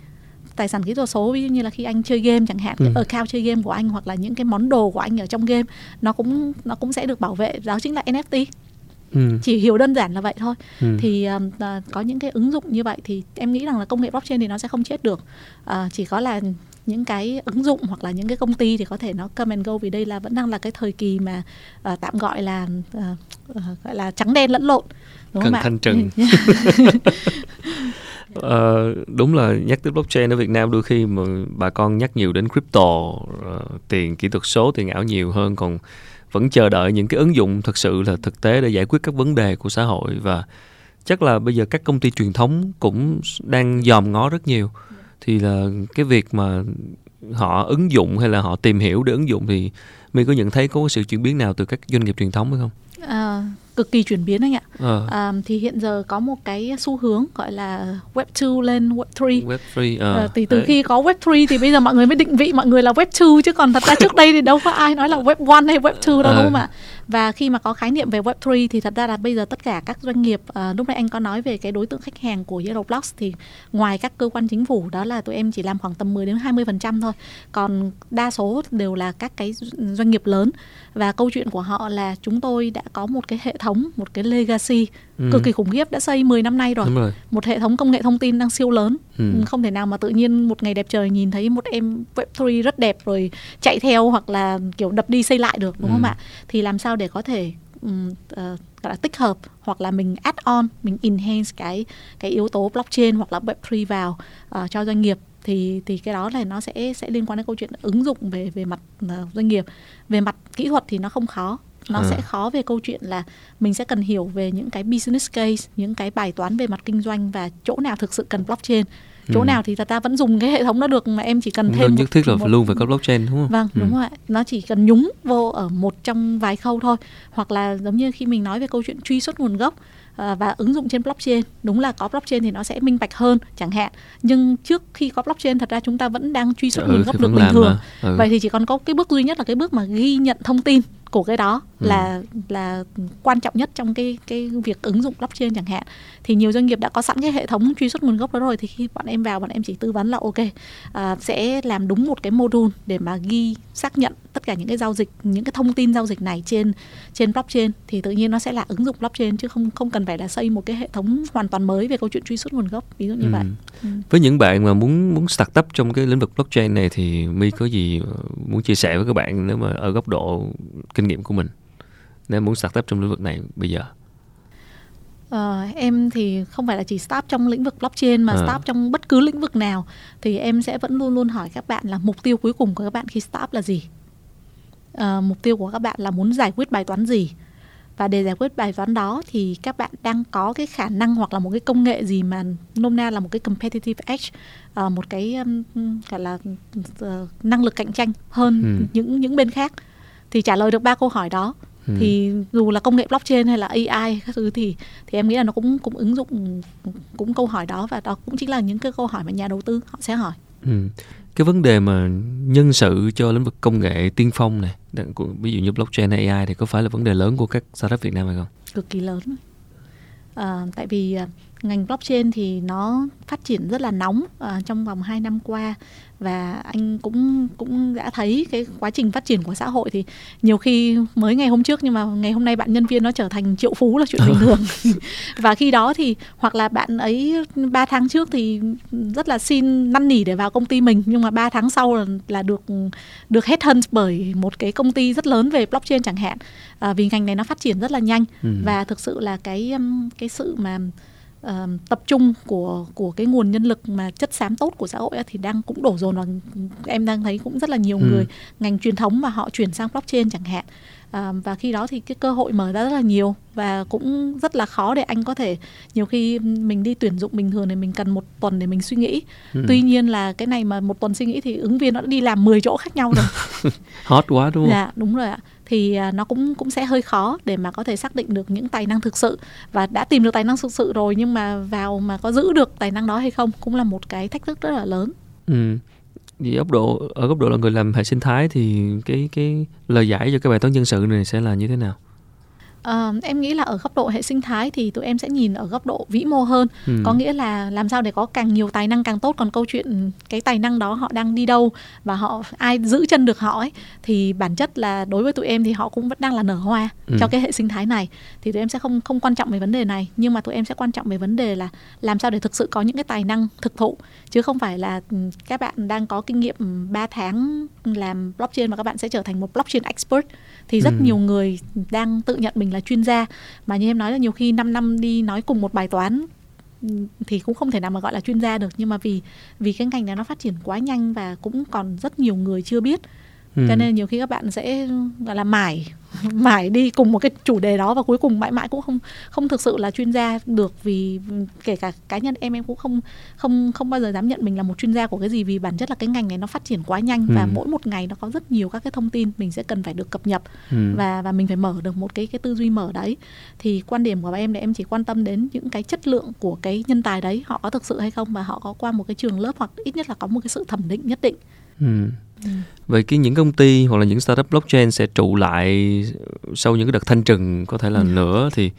tài sản kỹ thuật số ví dụ như là khi anh chơi game chẳng hạn Ừ. cái account chơi game của anh hoặc là những cái món đồ của anh ở trong game nó cũng nó cũng sẽ được bảo vệ đó chính là NFT Ừ. chỉ hiểu đơn giản là vậy thôi Ừ. thì à, có những cái ứng dụng như vậy thì em nghĩ rằng là công nghệ blockchain thì nó sẽ không chết được à, chỉ có là những cái ứng dụng hoặc là những cái công ty thì có thể nó come and go vì đây là vẫn đang là cái thời kỳ mà à, tạm gọi là à, à, gọi là trắng đen lẫn lộn đúng Cần không ạ? thanh trừng. <laughs> Ờ, đúng là nhắc tới blockchain ở Việt Nam đôi khi mà bà con nhắc nhiều đến crypto ờ, tiền kỹ thuật số tiền ảo nhiều hơn còn vẫn chờ đợi những cái ứng dụng thực sự là thực tế để giải quyết các vấn đề của xã hội và chắc là bây giờ các công ty truyền thống cũng đang dòm ngó rất nhiều thì là cái việc mà họ ứng dụng hay là họ tìm hiểu để ứng dụng thì mi có nhận thấy có sự chuyển biến nào từ các doanh nghiệp truyền thống hay không? À, cực kỳ chuyển biến anh ạ Ờ, à, thì hiện giờ có một cái xu hướng gọi là web 2 lên web 3 web free ờ, Ờ, thì từ đấy. khi có web 3 thì bây giờ mọi người mới định vị mọi người là web 2 chứ còn thật ra trước đây thì đâu có ai nói là web 1 hay web 2 đâu Ờ. đúng không ạ? Và khi mà có khái niệm về web 3 thì thật ra là bây giờ tất cả các doanh nghiệp à, lúc nãy anh có nói về cái đối tượng khách hàng của Yellow Blocks thì ngoài các cơ quan chính phủ đó là tụi em chỉ làm khoảng tầm 10 đến 20% thôi. Còn đa số đều là các cái doanh nghiệp lớn và câu chuyện của họ là chúng tôi đã có một cái hệ thống, một cái legacy Ừ. cực kỳ khủng khiếp đã xây 10 năm nay rồi rồi. một hệ thống công nghệ thông tin đang siêu lớn Ừ. không thể nào mà tự nhiên một ngày đẹp trời nhìn thấy một em web 3 rất đẹp rồi chạy theo hoặc là kiểu đập đi xây lại được đúng không Ừ. ạ thì làm sao để có thể um, ờ, gọi là tích hợp hoặc là mình add on mình enhance cái cái yếu tố blockchain hoặc là web 3 vào ờ, cho doanh nghiệp thì thì cái đó là nó sẽ sẽ liên quan đến câu chuyện ứng dụng về về mặt ờ, doanh nghiệp. Về mặt kỹ thuật thì nó không khó. Nó À. sẽ khó về câu chuyện là mình sẽ cần hiểu về những cái business case những cái bài toán về mặt kinh doanh và chỗ nào thực sự cần blockchain chỗ Ừ. nào thì ra vẫn dùng cái hệ thống đó được mà em chỉ cần thêm nhất thiết là một- luôn phải có blockchain đúng không? Vâng, Ừ. đúng rồi. Nó chỉ cần nhúng vô ở một trong vài khâu thôi. Hoặc là giống như khi mình nói về câu chuyện truy xuất nguồn gốc à, và ứng dụng trên blockchain. Đúng là có blockchain thì nó sẽ minh bạch hơn chẳng hạn. Nhưng trước khi có blockchain thật ra chúng ta vẫn đang truy xuất Ừ, nguồn gốc được bình thường. mà. Ừ. Vậy thì chỉ còn có cái bước duy nhất là cái bước mà ghi nhận thông tin của cái đó ừ. là là quan trọng nhất trong cái cái việc ứng dụng blockchain chẳng hạn thì nhiều doanh nghiệp đã có sẵn cái hệ thống truy xuất nguồn gốc đó rồi thì khi bọn em vào bọn em chỉ tư vấn là ok à, sẽ làm đúng một cái module để mà ghi xác nhận tất cả những cái giao dịch những cái thông tin giao dịch này trên trên blockchain thì tự nhiên nó sẽ là ứng dụng blockchain chứ không không cần phải là xây một cái hệ thống hoàn toàn mới về câu chuyện truy xuất nguồn gốc ví dụ như ừ. vậy ừ. với những bạn mà muốn muốn start up trong cái lĩnh vực blockchain này thì mi có gì muốn chia sẻ với các bạn nếu mà ở góc độ kinh nghiệm của mình nếu muốn start up trong lĩnh vực này bây giờ? Uh, em thì không phải là chỉ start trong lĩnh vực blockchain mà à. start trong bất cứ lĩnh vực nào. Thì em sẽ vẫn luôn luôn hỏi các bạn là mục tiêu cuối cùng của các bạn khi start là gì? Uh, mục tiêu của các bạn là muốn giải quyết bài toán gì? Và để giải quyết bài toán đó thì các bạn đang có cái khả năng hoặc là một cái công nghệ gì mà nôm na là một cái competitive edge uh, một cái um, gọi là uh, năng lực cạnh tranh hơn ừ. những những bên khác thì trả lời được ba câu hỏi đó ừ. thì dù là công nghệ blockchain hay là AI các thứ thì thì em nghĩ là nó cũng cũng ứng dụng cũng câu hỏi đó và đó cũng chính là những cái câu hỏi mà nhà đầu tư họ sẽ hỏi. Ừ. Cái vấn đề mà nhân sự cho lĩnh vực công nghệ tiên phong này, ví dụ như blockchain hay AI thì có phải là vấn đề lớn của các startup Việt Nam hay không? Cực kỳ lớn. À, tại vì à, ngành blockchain thì nó phát triển rất là nóng uh, trong vòng 2 năm qua. Và anh cũng cũng đã thấy cái quá trình phát triển của xã hội thì nhiều khi mới ngày hôm trước nhưng mà ngày hôm nay bạn nhân viên nó trở thành triệu phú là chuyện bình <laughs> thường. <laughs> Và khi đó thì hoặc là bạn ấy 3 tháng trước thì rất là xin năn nỉ để vào công ty mình nhưng mà 3 tháng sau là, là được được hết hunt bởi một cái công ty rất lớn về blockchain chẳng hạn. À, vì ngành này nó phát triển rất là nhanh ừ. và thực sự là cái cái sự mà uh, tập trung của của cái nguồn nhân lực mà chất xám tốt của xã hội thì đang cũng đổ dồn vào em đang thấy cũng rất là nhiều ừ. người ngành truyền thống mà họ chuyển sang blockchain chẳng hạn. À, và khi đó thì cái cơ hội mở ra rất là nhiều và cũng rất là khó để anh có thể nhiều khi mình đi tuyển dụng bình thường thì mình cần một tuần để mình suy nghĩ. Ừ. tuy nhiên là cái này mà một tuần suy nghĩ thì ứng viên nó đã đi làm 10 chỗ khác nhau rồi. <laughs> Hot quá đúng không? Dạ đúng rồi ạ thì à, nó cũng cũng sẽ hơi khó để mà có thể xác định được những tài năng thực sự và đã tìm được tài năng thực sự rồi nhưng mà vào mà có giữ được tài năng đó hay không cũng là một cái thách thức rất là lớn. Ừ. Vì góc độ, ở góc độ là người làm hệ sinh thái thì cái cái lời giải cho các bài toán nhân sự này sẽ là như thế nào? Uh, em nghĩ là ở góc độ hệ sinh thái thì tụi em sẽ nhìn ở góc độ vĩ mô hơn. Ừ. có nghĩa là làm sao để có càng nhiều tài năng càng tốt. Còn câu chuyện cái tài năng đó họ đang đi đâu và họ ai giữ chân được họ ấy thì bản chất là đối với tụi em thì họ cũng vẫn đang là nở hoa ừ. cho cái hệ sinh thái này. Thì tụi em sẽ không không quan trọng về vấn đề này. Nhưng mà tụi em sẽ quan trọng về vấn đề là làm sao để thực sự có những cái tài năng thực thụ. Chứ không phải là ừ, các bạn đang có kinh nghiệm 3 tháng làm blockchain và các bạn sẽ trở thành một blockchain expert thì rất ừ. nhiều người đang tự nhận mình là chuyên gia. Mà như em nói là nhiều khi 5 năm đi nói cùng một bài toán ừ, thì cũng không thể nào mà gọi là chuyên gia được. Nhưng mà vì vì cái ngành này nó phát triển quá nhanh và cũng còn rất nhiều người chưa biết ừ. cho nên nhiều khi các bạn sẽ gọi là mải <laughs> mãi đi cùng một cái chủ đề đó và cuối cùng mãi mãi cũng không không thực sự là chuyên gia được vì kể cả cá nhân em em cũng không không không bao giờ dám nhận mình là một chuyên gia của cái gì vì bản chất là cái ngành này nó phát triển quá nhanh ừ. và mỗi một ngày nó có rất nhiều các cái thông tin mình sẽ cần phải được cập nhật ừ. và và mình phải mở được một cái cái tư duy mở đấy thì quan điểm của em là em chỉ quan tâm đến những cái chất lượng của cái nhân tài đấy họ có thực sự hay không và họ có qua một cái trường lớp hoặc ít nhất là có một cái sự thẩm định nhất định Ừ. ừ. Vậy cái những công ty hoặc là những startup blockchain sẽ trụ lại sau những cái đợt thanh trừng có thể là ừ. nữa thì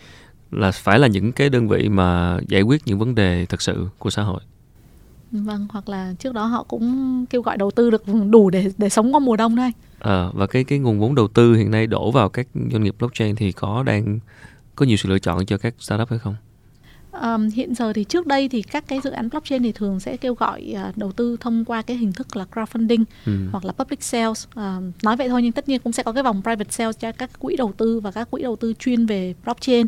là phải là những cái đơn vị mà giải quyết những vấn đề thật sự của xã hội. Vâng, hoặc là trước đó họ cũng kêu gọi đầu tư được đủ để để sống qua mùa đông đây. À, và cái cái nguồn vốn đầu tư hiện nay đổ vào các doanh nghiệp blockchain thì có đang có nhiều sự lựa chọn cho các startup hay không? Um, hiện giờ thì trước đây thì các cái dự án blockchain thì thường sẽ kêu gọi uh, đầu tư thông qua cái hình thức là crowdfunding ừ. hoặc là public sales. Uh, nói vậy thôi nhưng tất nhiên cũng sẽ có cái vòng private sales cho các quỹ đầu tư và các quỹ đầu tư chuyên về blockchain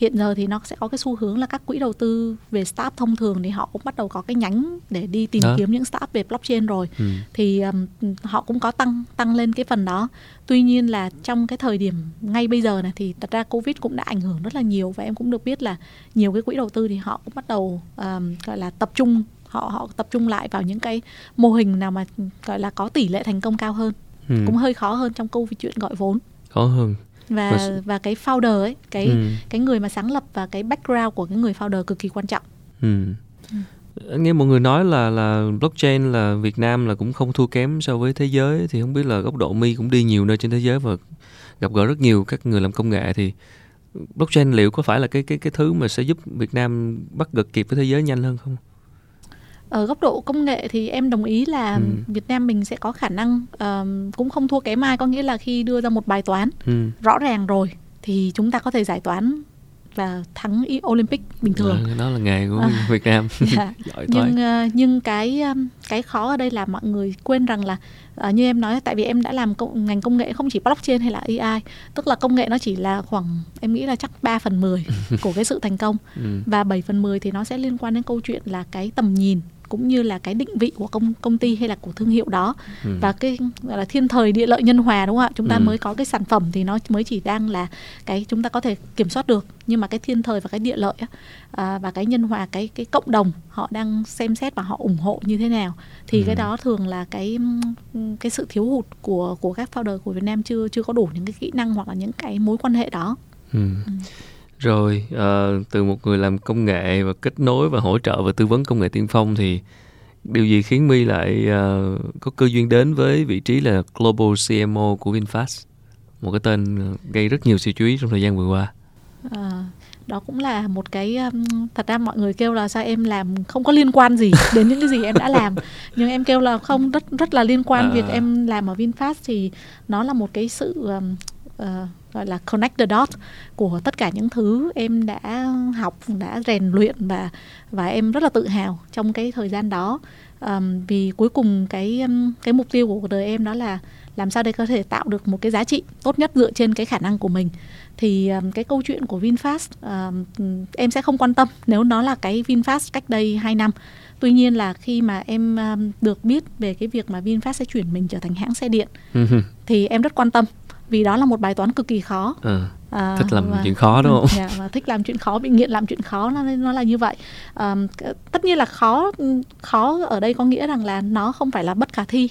hiện giờ thì nó sẽ có cái xu hướng là các quỹ đầu tư về startup thông thường thì họ cũng bắt đầu có cái nhánh để đi tìm đó. kiếm những startup về blockchain rồi ừ. thì um, họ cũng có tăng tăng lên cái phần đó tuy nhiên là trong cái thời điểm ngay bây giờ này thì thật ra covid cũng đã ảnh hưởng rất là nhiều và em cũng được biết là nhiều cái quỹ đầu tư thì họ cũng bắt đầu um, gọi là tập trung họ họ tập trung lại vào những cái mô hình nào mà gọi là có tỷ lệ thành công cao hơn ừ. cũng hơi khó hơn trong câu chuyện gọi vốn khó hơn và và, và cái founder ấy cái ừ. cái người mà sáng lập và cái background của cái người founder cực kỳ quan trọng ừ. Ừ. nghe mọi người nói là là blockchain là Việt Nam là cũng không thua kém so với thế giới thì không biết là góc độ mi cũng đi nhiều nơi trên thế giới và gặp gỡ rất nhiều các người làm công nghệ thì blockchain liệu có phải là cái cái cái thứ mà sẽ giúp Việt Nam bắt gật kịp với thế giới nhanh hơn không? Ở góc độ công nghệ thì em đồng ý là ừ. Việt Nam mình sẽ có khả năng uh, cũng không thua kém ai có nghĩa là khi đưa ra một bài toán ừ. rõ ràng rồi thì chúng ta có thể giải toán và thắng Olympic bình thường. À, đó là nghề của à, <laughs> Việt Nam. <laughs> Dạ. Giỏi nhưng uh, nhưng cái um, cái khó ở đây là mọi người quên rằng là uh, như em nói tại vì em đã làm công, ngành công nghệ không chỉ blockchain hay là AI, tức là công nghệ nó chỉ là khoảng em nghĩ là chắc 3 phần 10 <laughs> của cái sự thành công ừ. và 7 phần 10 thì nó sẽ liên quan đến câu chuyện là cái tầm nhìn cũng như là cái định vị của công công ty hay là của thương hiệu đó ừ. và cái gọi là thiên thời địa lợi nhân hòa đúng không ạ chúng ta ừ. mới có cái sản phẩm thì nó mới chỉ đang là cái chúng ta có thể kiểm soát được nhưng mà cái thiên thời và cái địa lợi à, và cái nhân hòa cái cái cộng đồng họ đang xem xét và họ ủng hộ như thế nào thì ừ. cái đó thường là cái cái sự thiếu hụt của của các founder của Việt Nam chưa chưa có đủ những cái kỹ năng hoặc là những cái mối quan hệ đó ừ. Ừ rồi uh, từ một người làm công nghệ và kết nối và hỗ trợ và tư vấn công nghệ tiên phong thì điều gì khiến My lại uh, có cơ duyên đến với vị trí là Global CMO của VinFast? Một cái tên gây rất nhiều sự chú ý trong thời gian vừa qua. À, đó cũng là một cái um, thật ra mọi người kêu là sao em làm không có liên quan gì <laughs> đến những cái gì em đã làm. Nhưng em kêu là không rất rất là liên quan à. việc em làm ở VinFast thì nó là một cái sự um, uh, gọi là connect the dots của tất cả những thứ em đã học đã rèn luyện và và em rất là tự hào trong cái thời gian đó. Um, vì cuối cùng cái cái mục tiêu của cuộc đời em đó là làm sao để có thể tạo được một cái giá trị tốt nhất dựa trên cái khả năng của mình. Thì um, cái câu chuyện của VinFast um, em sẽ không quan tâm nếu nó là cái VinFast cách đây 2 năm. Tuy nhiên là khi mà em um, được biết về cái việc mà VinFast sẽ chuyển mình trở thành hãng xe điện thì em rất quan tâm vì đó là một bài toán cực kỳ khó ừ. À, thích làm và, chuyện khó đúng không? <laughs> Dạ, và thích làm chuyện khó, bị nghiện làm chuyện khó nó nó là như vậy. À, tất nhiên là khó khó ở đây có nghĩa rằng là nó không phải là bất khả thi,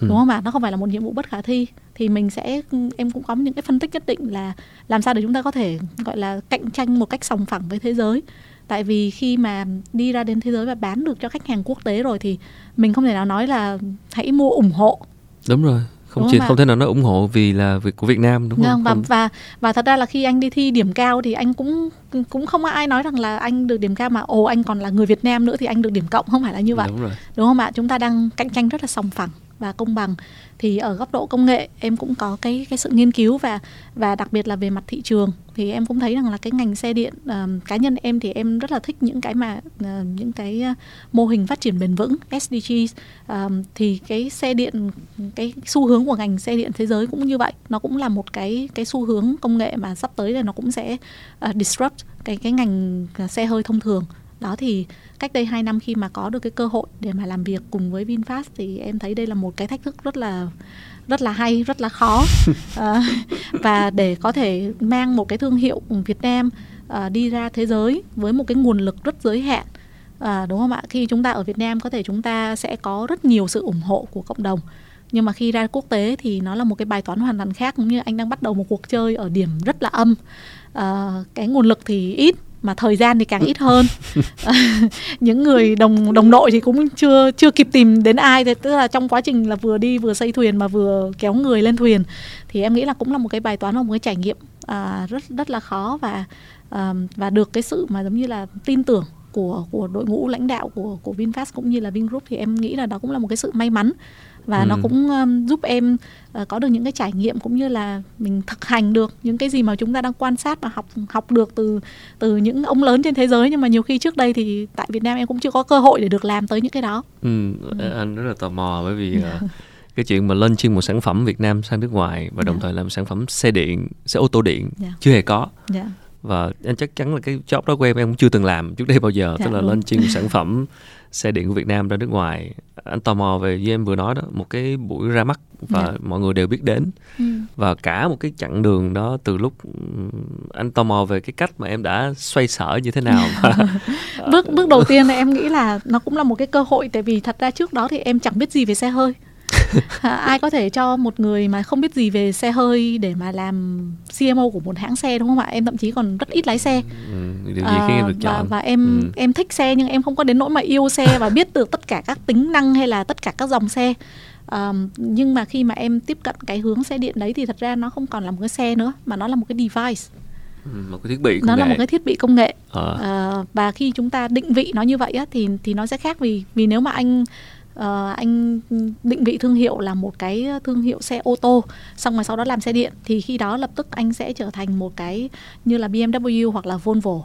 ừ. đúng không ạ? Nó không phải là một nhiệm vụ bất khả thi thì mình sẽ em cũng có những cái phân tích nhất định là làm sao để chúng ta có thể gọi là cạnh tranh một cách sòng phẳng với thế giới tại vì khi mà đi ra đến thế giới và bán được cho khách hàng quốc tế rồi thì mình không thể nào nói là hãy mua ủng hộ đúng rồi không chỉ không thể nào nói ủng hộ vì là việc của Việt Nam đúng không? Và và và thật ra là khi anh đi thi điểm cao thì anh cũng cũng không có ai nói rằng là anh được điểm cao mà ồ anh còn là người Việt Nam nữa thì anh được điểm cộng không phải là như vậy. Đúng, rồi. đúng không ạ? Chúng ta đang cạnh tranh rất là sòng phẳng và công bằng. Thì ở góc độ công nghệ em cũng có cái cái sự nghiên cứu và và đặc biệt là về mặt thị trường. Thì em cũng thấy rằng là cái ngành xe điện uh, cá nhân em thì em rất là thích những cái mà uh, những cái uh, mô hình phát triển bền vững SDGs uh, thì cái xe điện cái xu hướng của ngành xe điện thế giới cũng như vậy. Nó cũng là một cái cái xu hướng công nghệ mà sắp tới là nó cũng sẽ uh, disrupt cái cái ngành xe hơi thông thường. Đó thì cách đây 2 năm khi mà có được cái cơ hội để mà làm việc cùng với VinFast thì em thấy đây là một cái thách thức rất là rất là hay rất là khó. À, <laughs> và để có thể mang một cái thương hiệu Việt Nam à, đi ra thế giới với một cái nguồn lực rất giới hạn à, đúng không ạ? Khi chúng ta ở Việt Nam có thể chúng ta sẽ có rất nhiều sự ủng hộ của cộng đồng. Nhưng mà khi ra quốc tế thì nó là một cái bài toán hoàn toàn khác cũng như anh đang bắt đầu một cuộc chơi ở điểm rất là âm. À, cái nguồn lực thì ít mà thời gian thì càng ít hơn. <laughs> <laughs> Những người đồng đồng đội thì cũng chưa chưa kịp tìm đến ai. Tức là trong quá trình là vừa đi vừa xây thuyền mà vừa kéo người lên thuyền thì em nghĩ là cũng là một cái bài toán và một cái trải nghiệm à, rất rất là khó và à, và được cái sự mà giống như là tin tưởng của của đội ngũ lãnh đạo của của Vinfast cũng như là Vingroup. Thì em nghĩ là đó cũng là một cái sự may mắn và ừ. nó cũng um, giúp em uh, có được những cái trải nghiệm cũng như là mình thực hành được những cái gì mà chúng ta đang quan sát và học học được từ từ những ông lớn trên thế giới nhưng mà nhiều khi trước đây thì tại Việt Nam em cũng chưa có cơ hội để được làm tới những cái đó. Ừ, ừ. anh rất là tò mò bởi vì uh, <laughs> cái chuyện mà lên chuyên một sản phẩm Việt Nam sang nước ngoài và đồng yeah. Dạ. thời làm sản phẩm xe điện, xe ô tô điện yeah. Dạ. chưa hề có. Yeah dạ. và anh chắc chắn là cái job đó của em em cũng chưa từng làm trước đây bao giờ dạ, tức là đúng. lên chuyên một sản phẩm xe điện của Việt Nam ra nước ngoài anh tò mò về như em vừa nói đó một cái buổi ra mắt và yeah. Dạ. mọi người đều biết đến ừ. và cả một cái chặng đường đó từ lúc anh tò mò về cái cách mà em đã xoay sở như thế nào <laughs> bước bước đầu tiên là em nghĩ là nó cũng là một cái cơ hội tại vì thật ra trước đó thì em chẳng biết gì về xe hơi ai có thể cho một người mà không biết gì về xe hơi để mà làm CMO của một hãng xe đúng không ạ em thậm chí còn rất ít lái xe ừ, điều gì à, em được chọn và, và em ừ. em thích xe nhưng em không có đến nỗi mà yêu xe và biết được tất cả các tính năng hay là tất cả các dòng xe um, nhưng mà khi mà em tiếp cận cái hướng xe điện đấy thì thật ra nó không còn là một cái xe nữa mà nó là một cái device ừ, một cái thiết bị công nó nghệ. là một cái thiết bị công nghệ à. uh, và khi chúng ta định vị nó như vậy á, thì thì nó sẽ khác vì vì nếu mà anh uh, anh định vị thương hiệu là một cái thương hiệu xe ô tô xong rồi sau đó làm xe điện. Thì khi đó lập tức anh sẽ trở thành một cái như là BMW hoặc là Volvo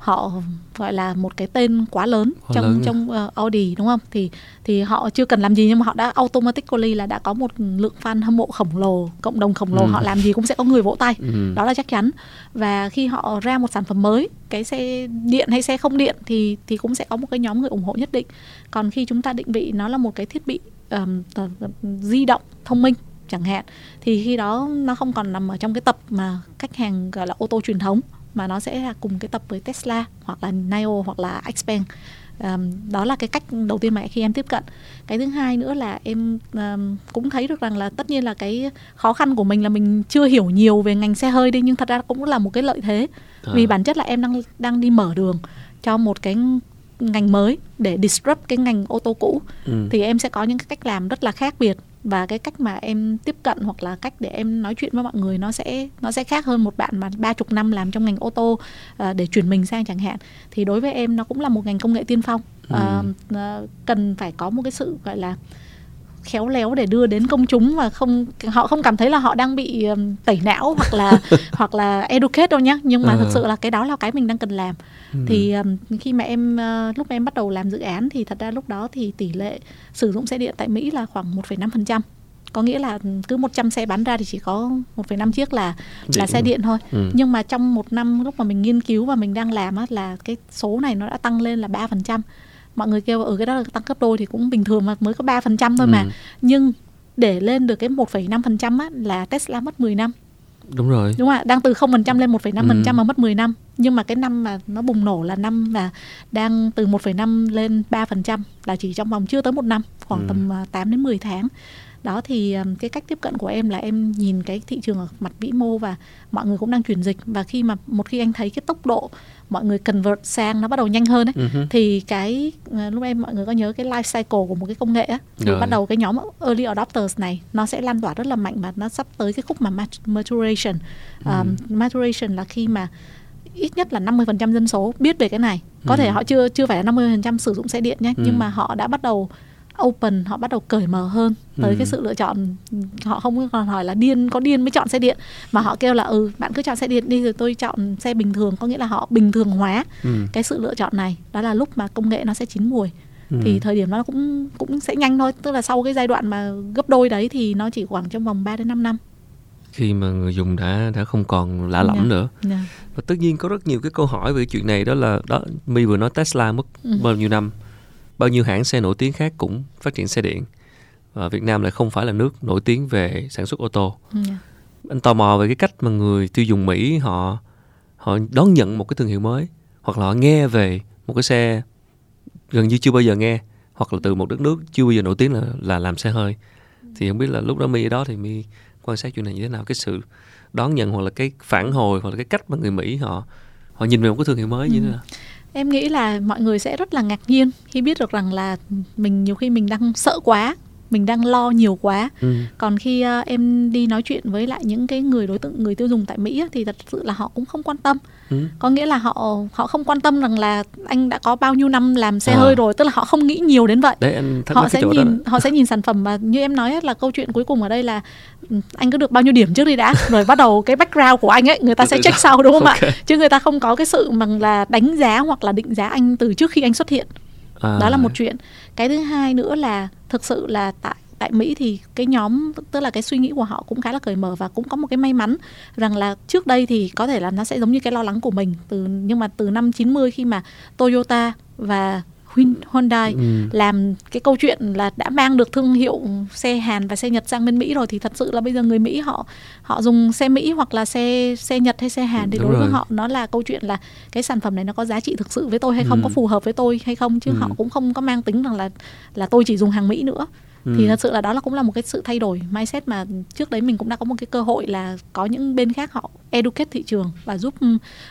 họ gọi là một cái tên quá lớn quá trong lớn trong uh, Audi đúng không? Thì thì họ chưa cần làm gì nhưng mà họ đã automatically là đã có một lượng fan hâm mộ khổng lồ cộng đồng khổng lồ ừ. họ làm gì cũng sẽ có người vỗ tay. Ừ. đó là chắc chắn. Và khi họ ra một sản phẩm mới cái xe điện hay xe không điện thì thì cũng sẽ có một cái nhóm người ủng hộ nhất định. Còn khi chúng ta định vị nó là một cái thiết bị um, di động thông minh chẳng hạn thì khi đó nó không còn nằm ở trong cái tập mà khách hàng gọi là ô tô truyền thống mà nó sẽ là cùng cái tập với Tesla hoặc là NIO hoặc là Xpeng. Um, đó là cái cách đầu tiên mà khi em tiếp cận. Cái thứ hai nữa là em um, cũng thấy được rằng là tất nhiên là cái khó khăn của mình là mình chưa hiểu nhiều về ngành xe hơi đi nhưng thật ra cũng là một cái lợi thế. À. vì bản chất là em đang đang đi mở đường cho một cái ngành mới để disrupt cái ngành ô tô cũ. Ừ. thì em sẽ có những cái cách làm rất là khác biệt và cái cách mà em tiếp cận hoặc là cách để em nói chuyện với mọi người nó sẽ nó sẽ khác hơn một bạn mà ba chục năm làm trong ngành ô tô uh, để chuyển mình sang chẳng hạn. Thì đối với em nó cũng là một ngành công nghệ tiên phong. Uh, uh, cần phải có một cái sự gọi là khéo léo để đưa đến công chúng và không họ không cảm thấy là họ đang bị um, tẩy não hoặc là <laughs> hoặc là educate đâu nhá nhưng mà à. thực sự là cái đó là cái mình đang cần làm ừ. thì um, khi mà em uh, lúc mà em bắt đầu làm dự án thì thật ra lúc đó thì tỷ lệ sử dụng xe điện tại Mỹ là khoảng 1,5% có nghĩa là cứ 100 xe bán ra thì chỉ có 1,5 chiếc là là xe điện thôi. Ừ. Nhưng mà trong một năm lúc mà mình nghiên cứu và mình đang làm á là cái số này nó đã tăng lên là 3% mọi người kêu ở ừ, cái đó là tăng gấp đôi thì cũng bình thường mà mới có 3% thôi ừ. mà nhưng để lên được cái 1,5% á là Tesla mất 10 năm đúng rồi đúng không ạ đang từ 0% lên 1,5% ừ. mà mất 10 năm nhưng mà cái năm mà nó bùng nổ là năm mà đang từ 1,5 lên 3% là chỉ trong vòng chưa tới một năm khoảng ừ. tầm 8 à, đến 10 tháng đó thì cái cách tiếp cận của em là em nhìn cái thị trường ở mặt vĩ mô và mọi người cũng đang chuyển dịch và khi mà một khi anh thấy cái tốc độ mọi người convert sang nó bắt đầu nhanh hơn ấy uh-huh. thì cái ờ, lúc em mọi người có nhớ cái life cycle của một cái công nghệ á thì bắt đầu cái nhóm early adopters này nó sẽ lan tỏa rất là mạnh mà nó sắp tới cái khúc mà maturation um, maturation là khi mà ít nhất là 50% dân số biết về cái này. Có ừ. thể họ chưa chưa phải là 50% sử dụng xe điện nhé, ừ. nhưng mà họ đã bắt đầu open họ bắt đầu cởi mở hơn tới ừ. cái sự lựa chọn họ không còn hỏi là điên có điên mới chọn xe điện mà họ kêu là ừ bạn cứ chọn xe điện đi rồi tôi chọn xe bình thường có nghĩa là họ bình thường hóa ừ. cái sự lựa chọn này đó là lúc mà công nghệ nó sẽ chín mùi ừ. thì thời điểm nó cũng cũng sẽ nhanh thôi tức là sau cái giai đoạn mà gấp đôi đấy thì nó chỉ khoảng trong vòng 3 đến 5 năm khi mà người dùng đã đã không còn lạ lẫm yeah. Dạ. nữa yeah. Dạ. và tất nhiên có rất nhiều cái câu hỏi về chuyện này đó là đó mi vừa nói tesla mất ừ. bao nhiêu năm bao nhiêu hãng xe nổi tiếng khác cũng phát triển xe điện và Việt Nam lại không phải là nước nổi tiếng về sản xuất ô tô yeah. Dạ. anh tò mò về cái cách mà người tiêu dùng Mỹ họ họ đón nhận một cái thương hiệu mới hoặc là họ nghe về một cái xe gần như chưa bao giờ nghe hoặc là từ một đất nước chưa bao giờ nổi tiếng là là làm xe hơi thì không biết là lúc đó mi ở đó thì mi quan sát chuyện này như thế nào cái sự đón nhận hoặc là cái phản hồi hoặc là cái cách mà người Mỹ họ họ nhìn về một cái thương hiệu mới như thế nào em nghĩ là mọi người sẽ rất là ngạc nhiên khi biết được rằng là mình nhiều khi mình đang sợ quá mình đang lo nhiều quá ừ. còn khi uh, em đi nói chuyện với lại những cái người đối tượng người tiêu dùng tại mỹ thì thật sự là họ cũng không quan tâm ừ. có nghĩa là họ họ không quan tâm rằng là anh đã có bao nhiêu năm làm xe à. hơi rồi tức là họ không nghĩ nhiều đến vậy Đấy, họ sẽ nhìn đó. họ sẽ nhìn sản phẩm mà như em nói là câu chuyện cuối cùng ở đây là ừ, anh có được bao nhiêu điểm trước đi đã rồi bắt đầu cái background của anh ấy người ta sẽ check sau đúng không okay. ạ chứ người ta không có cái sự bằng là đánh giá hoặc là định giá anh từ trước khi anh xuất hiện à. đó là một chuyện cái thứ hai nữa là thực sự là tại tại Mỹ thì cái nhóm, tức là cái suy nghĩ của họ cũng khá là cởi mở và cũng có một cái may mắn rằng là trước đây thì có thể là nó sẽ giống như cái lo lắng của mình. Từ, nhưng mà từ năm 90 khi mà Toyota và Hyundai ừ. làm cái câu chuyện là đã mang được thương hiệu xe Hàn và xe Nhật sang bên Mỹ rồi thì thật sự là bây giờ người Mỹ họ họ dùng xe Mỹ hoặc là xe xe Nhật hay xe Hàn thì Đúng đối rồi. với họ nó là câu chuyện là cái sản phẩm này nó có giá trị thực sự với tôi hay không ừ. có phù hợp với tôi hay không chứ ừ. họ cũng không có mang tính rằng là là tôi chỉ dùng hàng Mỹ nữa ừ. thì thật sự là đó là cũng là một cái sự thay đổi mindset mà trước đấy mình cũng đã có một cái cơ hội là có những bên khác họ educate thị trường và giúp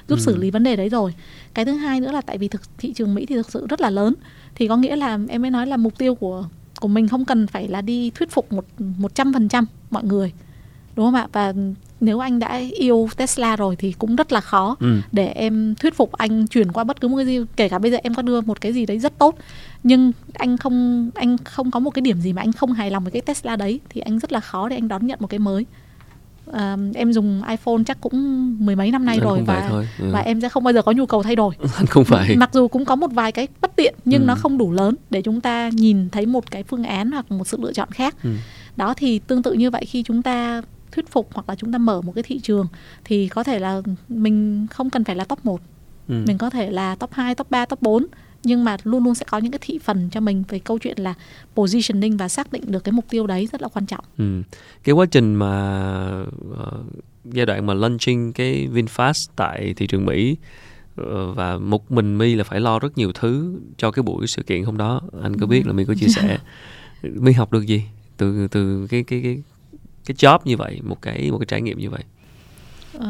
giúp ừ. xử lý vấn đề đấy rồi cái thứ hai nữa là tại vì thực thị trường mỹ thì thực sự rất là lớn thì có nghĩa là em mới nói là mục tiêu của của mình không cần phải là đi thuyết phục một một trăm phần trăm mọi người đúng không ạ và nếu anh đã yêu Tesla rồi thì cũng rất là khó ừ. để em thuyết phục anh chuyển qua bất cứ một cái gì kể cả bây giờ em có đưa một cái gì đấy rất tốt nhưng anh không anh không có một cái điểm gì mà anh không hài lòng với cái Tesla đấy thì anh rất là khó để anh đón nhận một cái mới à, em dùng iPhone chắc cũng mười mấy năm nay anh rồi và thôi. Ừ. và em sẽ không bao giờ có nhu cầu thay đổi. <laughs> không phải. Mặc dù cũng có một vài cái bất tiện nhưng ừ. nó không đủ lớn để chúng ta nhìn thấy một cái phương án hoặc một sự lựa chọn khác. Ừ. Đó thì tương tự như vậy khi chúng ta thuyết phục hoặc là chúng ta mở một cái thị trường thì có thể là mình không cần phải là top 1. Ừ. Mình có thể là top 2, top 3, top 4 nhưng mà luôn luôn sẽ có những cái thị phần cho mình về câu chuyện là positioning và xác định được cái mục tiêu đấy rất là quan trọng. Ừ. Cái quá trình mà uh, giai đoạn mà launching cái VinFast tại thị trường Mỹ uh, và một mình My là phải lo rất nhiều thứ cho cái buổi sự kiện hôm đó. Anh có biết là My có chia sẻ <laughs> My học được gì từ từ cái cái cái cái job như vậy, một cái một cái trải nghiệm như vậy? Uh,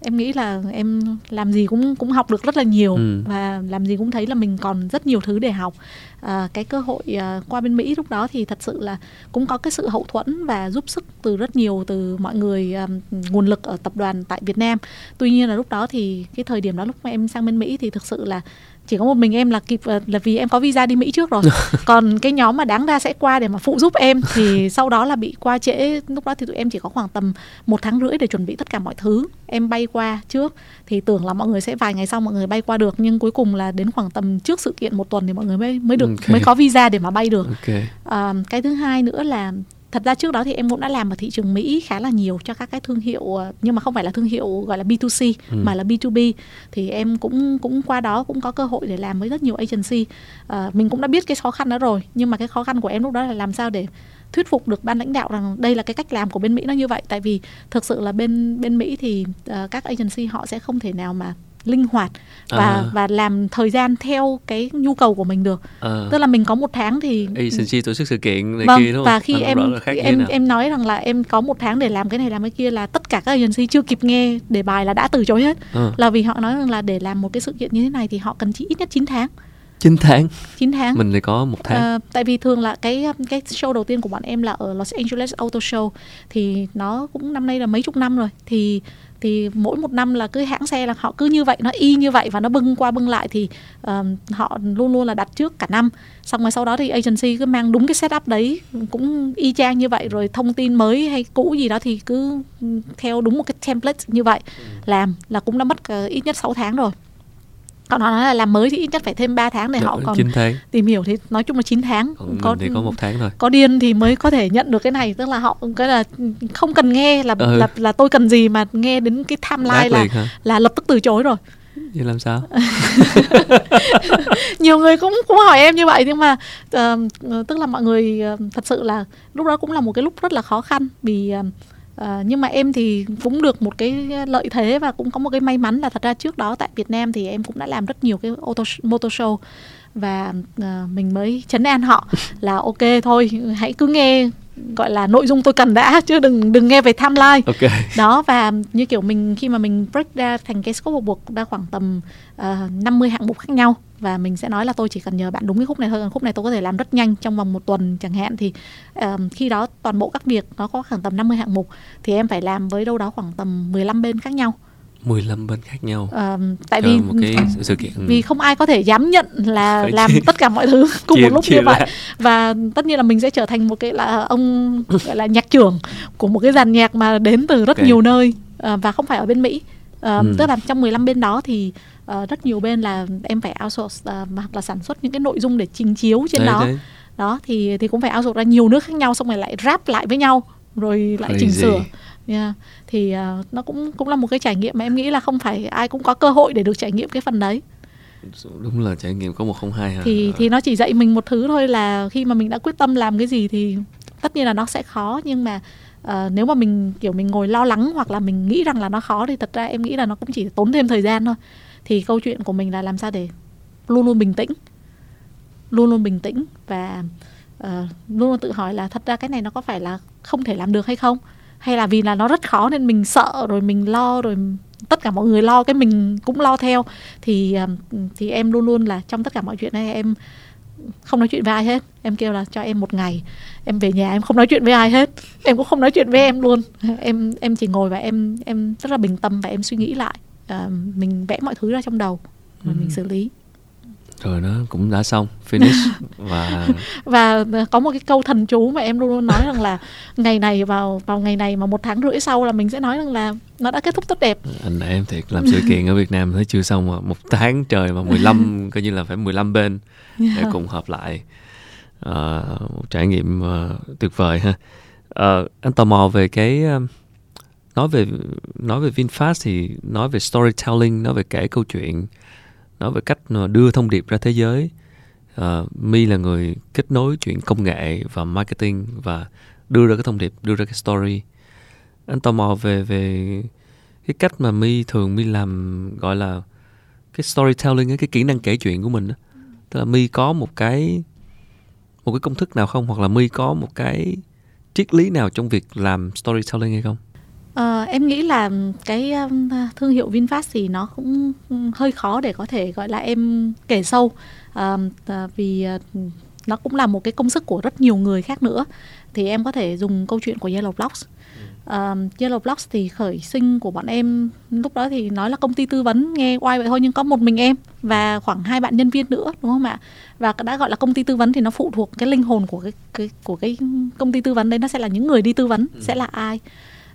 em nghĩ là em làm gì cũng cũng học được rất là nhiều ừ. và làm gì cũng thấy là mình còn rất nhiều thứ để học à, cái cơ hội à, qua bên Mỹ lúc đó thì thật sự là cũng có cái sự hậu thuẫn và giúp sức từ rất nhiều từ mọi người à, nguồn lực ở tập đoàn tại Việt Nam tuy nhiên là lúc đó thì cái thời điểm đó lúc mà em sang bên Mỹ thì thực sự là chỉ có một mình em là kịp ờ, là vì em có visa đi Mỹ trước rồi <laughs> còn cái nhóm mà đáng ra sẽ qua để mà phụ giúp em thì <laughs> sau đó là bị qua trễ lúc đó thì tụi em chỉ có khoảng tầm một tháng rưỡi để chuẩn bị tất cả mọi thứ em bay qua trước thì tưởng là mọi người sẽ vài ngày sau mọi người bay qua được nhưng cuối cùng là đến khoảng tầm trước sự kiện một tuần thì mọi người mới mới được okay. mới có visa để mà bay được okay. à, cái thứ hai nữa là thật ra trước đó thì em cũng đã làm ở thị trường Mỹ khá là nhiều cho các cái thương hiệu ờ, nhưng mà không phải là thương hiệu gọi là B2C ừ. mà là B2B thì em cũng cũng qua đó cũng có cơ hội để làm với rất nhiều agency. À, mình cũng đã biết cái khó khăn đó rồi nhưng mà cái khó khăn của em lúc đó là làm sao để thuyết phục được ban lãnh đạo rằng đây là cái cách làm của bên Mỹ nó như vậy. Tại vì thực sự là bên bên Mỹ thì uh, các agency họ sẽ không thể nào mà linh hoạt và à. và làm thời gian theo cái nhu cầu của mình được. À. tức là mình có một tháng thì agency tổ chức sự kiện này vâng, kia đúng không? và khi em em em nói rằng là em có một tháng để làm cái này làm cái kia là tất cả các agency chưa kịp nghe đề bài là đã từ chối hết. À. là vì họ nói rằng là để làm một cái sự kiện như thế này thì họ cần chỉ ít nhất 9 tháng. 9 tháng? 9 tháng. Mình thì có một tháng. À, tại vì thường là cái cái show đầu tiên của bọn em là ở Los Angeles Auto Show. Thì nó cũng năm nay là mấy chục năm rồi. Thì thì mỗi một năm là cứ hãng xe là họ cứ như vậy nó y như vậy và nó bưng qua bưng lại thì uh, họ luôn luôn là đặt trước cả năm. Xong rồi sau đó thì agency cứ mang đúng cái setup đấy cũng y chang như vậy rồi thông tin mới hay cũ gì đó thì cứ theo đúng một cái template như vậy. Ừ. làm là cũng đã mất uh, ít nhất 6 tháng rồi còn họ nói là làm mới thì ít nhất phải thêm 3 tháng để Được, họ còn tháng. tìm hiểu thì nói chung là 9 tháng còn có thì có một tháng thôi có điên thì mới có thể nhận được cái này tức là họ cái là không cần nghe là ừ. là là tôi cần gì mà nghe đến cái timeline là hả? là lập tức từ chối rồi vậy làm sao <laughs> nhiều người cũng cũng hỏi em như vậy nhưng mà uh, tức là mọi người uh, thật sự là lúc đó cũng là một cái lúc rất là khó khăn vì uh, À, nhưng mà em thì cũng được một cái lợi thế và cũng có một cái may mắn là thật ra trước đó tại Việt Nam thì em cũng đã làm rất nhiều cái auto motor show và uh, mình mới chấn an họ <laughs> là ok thôi hãy cứ nghe gọi là nội dung tôi cần đã chứ đừng đừng nghe về timeline okay. đó và như kiểu mình khi mà mình break ra thành cái scope work ra khoảng tầm uh, 50 hạng mục khác nhau và mình sẽ nói là tôi chỉ cần nhờ bạn đúng cái khúc này thôi còn khúc này tôi có thể làm rất nhanh trong vòng một tuần chẳng hạn thì uh, khi đó toàn bộ các việc nó có khoảng tầm 50 hạng mục thì em phải làm với đâu đó khoảng tầm 15 bên khác nhau 15 bên khác nhau. À, tại vì một cái sự kiện vì không ai có thể dám nhận là Phải làm chia, tất cả mọi thứ <laughs> cùng một lúc như vậy. Ra. Và tất nhiên là mình sẽ trở thành một cái là ông gọi là nhạc trưởng của một cái dàn nhạc mà đến từ rất okay. nhiều nơi à, và không phải ở bên Mỹ. À, ừ. tức là trong 15 bên đó thì uh, rất nhiều bên là em phải outsource uh, hoặc là sản xuất những cái nội dung để trình chiếu trên đấy, đó. Đấy. Đó thì thì cũng phải outsource ra nhiều nước khác nhau xong rồi lại rap lại với nhau rồi lại Crazy. chỉnh sửa yeah. thì uh, nó cũng cũng là một cái trải nghiệm mà em nghĩ là không phải ai cũng có cơ hội để được trải nghiệm cái phần đấy. Đúng là trải nghiệm có một không hai thì thì nó chỉ dạy mình một thứ thôi là khi mà mình đã quyết tâm làm cái gì thì tất nhiên là nó sẽ khó. Nhưng mà uh, nếu mà mình kiểu mình ngồi lo lắng hoặc là mình nghĩ rằng là nó khó thì thật ra em nghĩ là nó cũng chỉ tốn thêm thời gian thôi. Thì câu chuyện của mình là làm sao để luôn luôn bình tĩnh. Luôn luôn bình tĩnh và uh, luôn luôn tự hỏi là thật ra cái này nó có phải là không thể làm được hay không hay là vì là nó rất khó nên mình sợ rồi mình lo rồi tất cả mọi người lo cái mình cũng lo theo. Thì thì em luôn luôn là trong tất cả mọi chuyện này em không nói chuyện với ai hết. Em kêu là cho em một ngày em về nhà em không nói chuyện với ai hết. Em cũng không nói chuyện với em luôn. Em em chỉ ngồi và em em rất là bình tâm và em suy nghĩ lại à, mình vẽ mọi thứ ra trong đầu và ừ. mình xử lý rồi nó cũng đã xong finish. <laughs> Và và có một cái câu thần chú mà em luôn luôn nói rằng là ngày này vào vào ngày này mà một tháng rưỡi sau là mình sẽ nói rằng là nó đã kết thúc tốt đẹp. Anh em thiệt làm sự kiện ở Việt Nam thấy chưa xong mà một tháng trời mà 15 <laughs> coi như là phải 15 bên để cùng hợp lại. Uh, một trải nghiệm uh, tuyệt vời ha. Uh, anh tò mò về cái uh, nói về nói về Vinfast thì nói về storytelling nói về kể câu chuyện nói về cách đưa thông điệp ra thế giới. Ờ, uh, mi là người kết nối chuyện công nghệ và marketing và đưa ra cái thông điệp đưa ra cái story. Anh tò mò về về cái cách mà mi thường mi làm gọi là cái storytelling cái kỹ năng kể chuyện của mình đó. tức là mi có một cái một cái công thức nào không? Hoặc là mi có một cái triết lý nào trong việc làm storytelling hay không? Uh, em nghĩ là cái um, thương hiệu VinFast thì nó cũng hơi khó để có thể gọi là em kể sâu. Uh, vì nó cũng là một cái công sức của rất nhiều người khác nữa. Thì em có thể dùng câu chuyện của Yellow Blocks. Uh, Yellow Blocks thì khởi sinh của bọn em lúc đó thì nói là công ty tư vấn nghe oai vậy thôi nhưng có một mình em và khoảng hai bạn nhân viên nữa đúng không ạ? Và đã gọi là công ty tư vấn thì nó phụ thuộc cái linh hồn của cái, cái của cái công ty tư vấn đấy nó sẽ là những người đi tư vấn ừ. sẽ là ai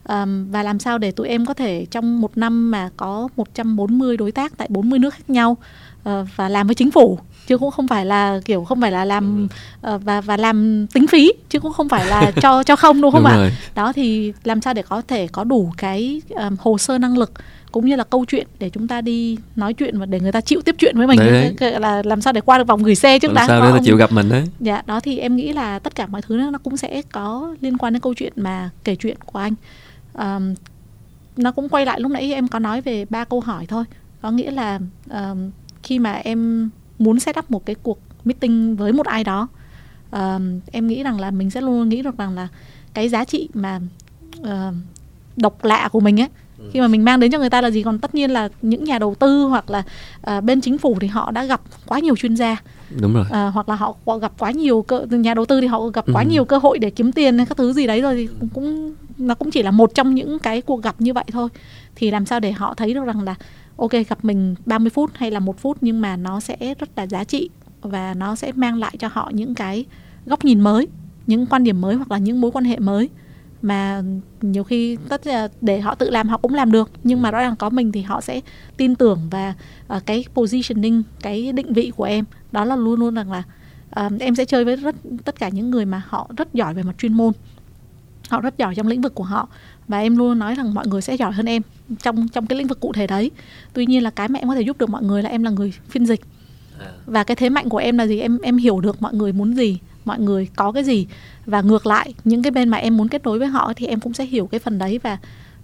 um, và làm sao để tụi em có thể trong một năm mà có 140 đối tác tại 40 nước khác nhau uh, và làm với chính phủ. Chứ cũng không phải là kiểu không phải là làm uh, và và làm tính phí chứ cũng không phải là <laughs> cho cho không đúng không đúng ạ? rồi. đó thì làm sao để có thể có đủ cái um, hồ sơ năng lực cũng như là câu chuyện để chúng ta đi nói chuyện và để người ta chịu tiếp chuyện với mình. Đấy, đấy. là làm sao để qua được vòng gửi xe trước đã sao để chịu gặp mình đấy? Dạ đó thì em nghĩ là tất cả mọi thứ nó cũng sẽ có liên quan đến câu chuyện mà kể chuyện của anh um, nó cũng quay lại lúc nãy em có nói về ba câu hỏi thôi. Có nghĩa là um, khi mà em muốn set up một cái cuộc meeting với một ai đó um, em nghĩ rằng là mình sẽ luôn nghĩ được rằng là cái giá trị mà uh, độc lạ của mình ấy ừ. khi mà mình mang đến cho người ta là gì còn tất nhiên là những nhà đầu tư hoặc là uh, bên chính phủ thì họ đã gặp quá nhiều chuyên gia đúng rồi uh, hoặc là họ gặp quá nhiều cơ nhà đầu tư thì họ gặp quá ừ. nhiều cơ hội để kiếm tiền hay các thứ gì đấy rồi thì cũng nó cũng chỉ là một trong những cái cuộc gặp như vậy thôi thì làm sao để họ thấy được rằng là ok gặp mình 30 phút hay là một phút nhưng mà nó sẽ rất là giá trị và nó sẽ mang lại cho họ những cái góc nhìn mới những quan điểm mới hoặc là những mối quan hệ mới mà nhiều khi tất là để họ tự làm họ cũng làm được. Nhưng mà rõ ràng có mình thì họ sẽ tin tưởng và uh, cái positioning cái định vị của em. Đó là luôn luôn rằng là uh, em sẽ chơi với rất tất cả những người mà họ rất giỏi về mặt chuyên môn. Họ rất giỏi trong lĩnh vực của họ. Và em luôn nói rằng mọi người sẽ giỏi hơn em trong trong cái lĩnh vực cụ thể đấy. Tuy nhiên là cái mà em có thể giúp được mọi người là em là người phiên dịch. À. và cái thế mạnh của em là gì? Em em hiểu được mọi người muốn gì mọi người có cái gì và ngược lại những cái bên mà em muốn kết nối với họ thì em cũng sẽ hiểu cái phần đấy và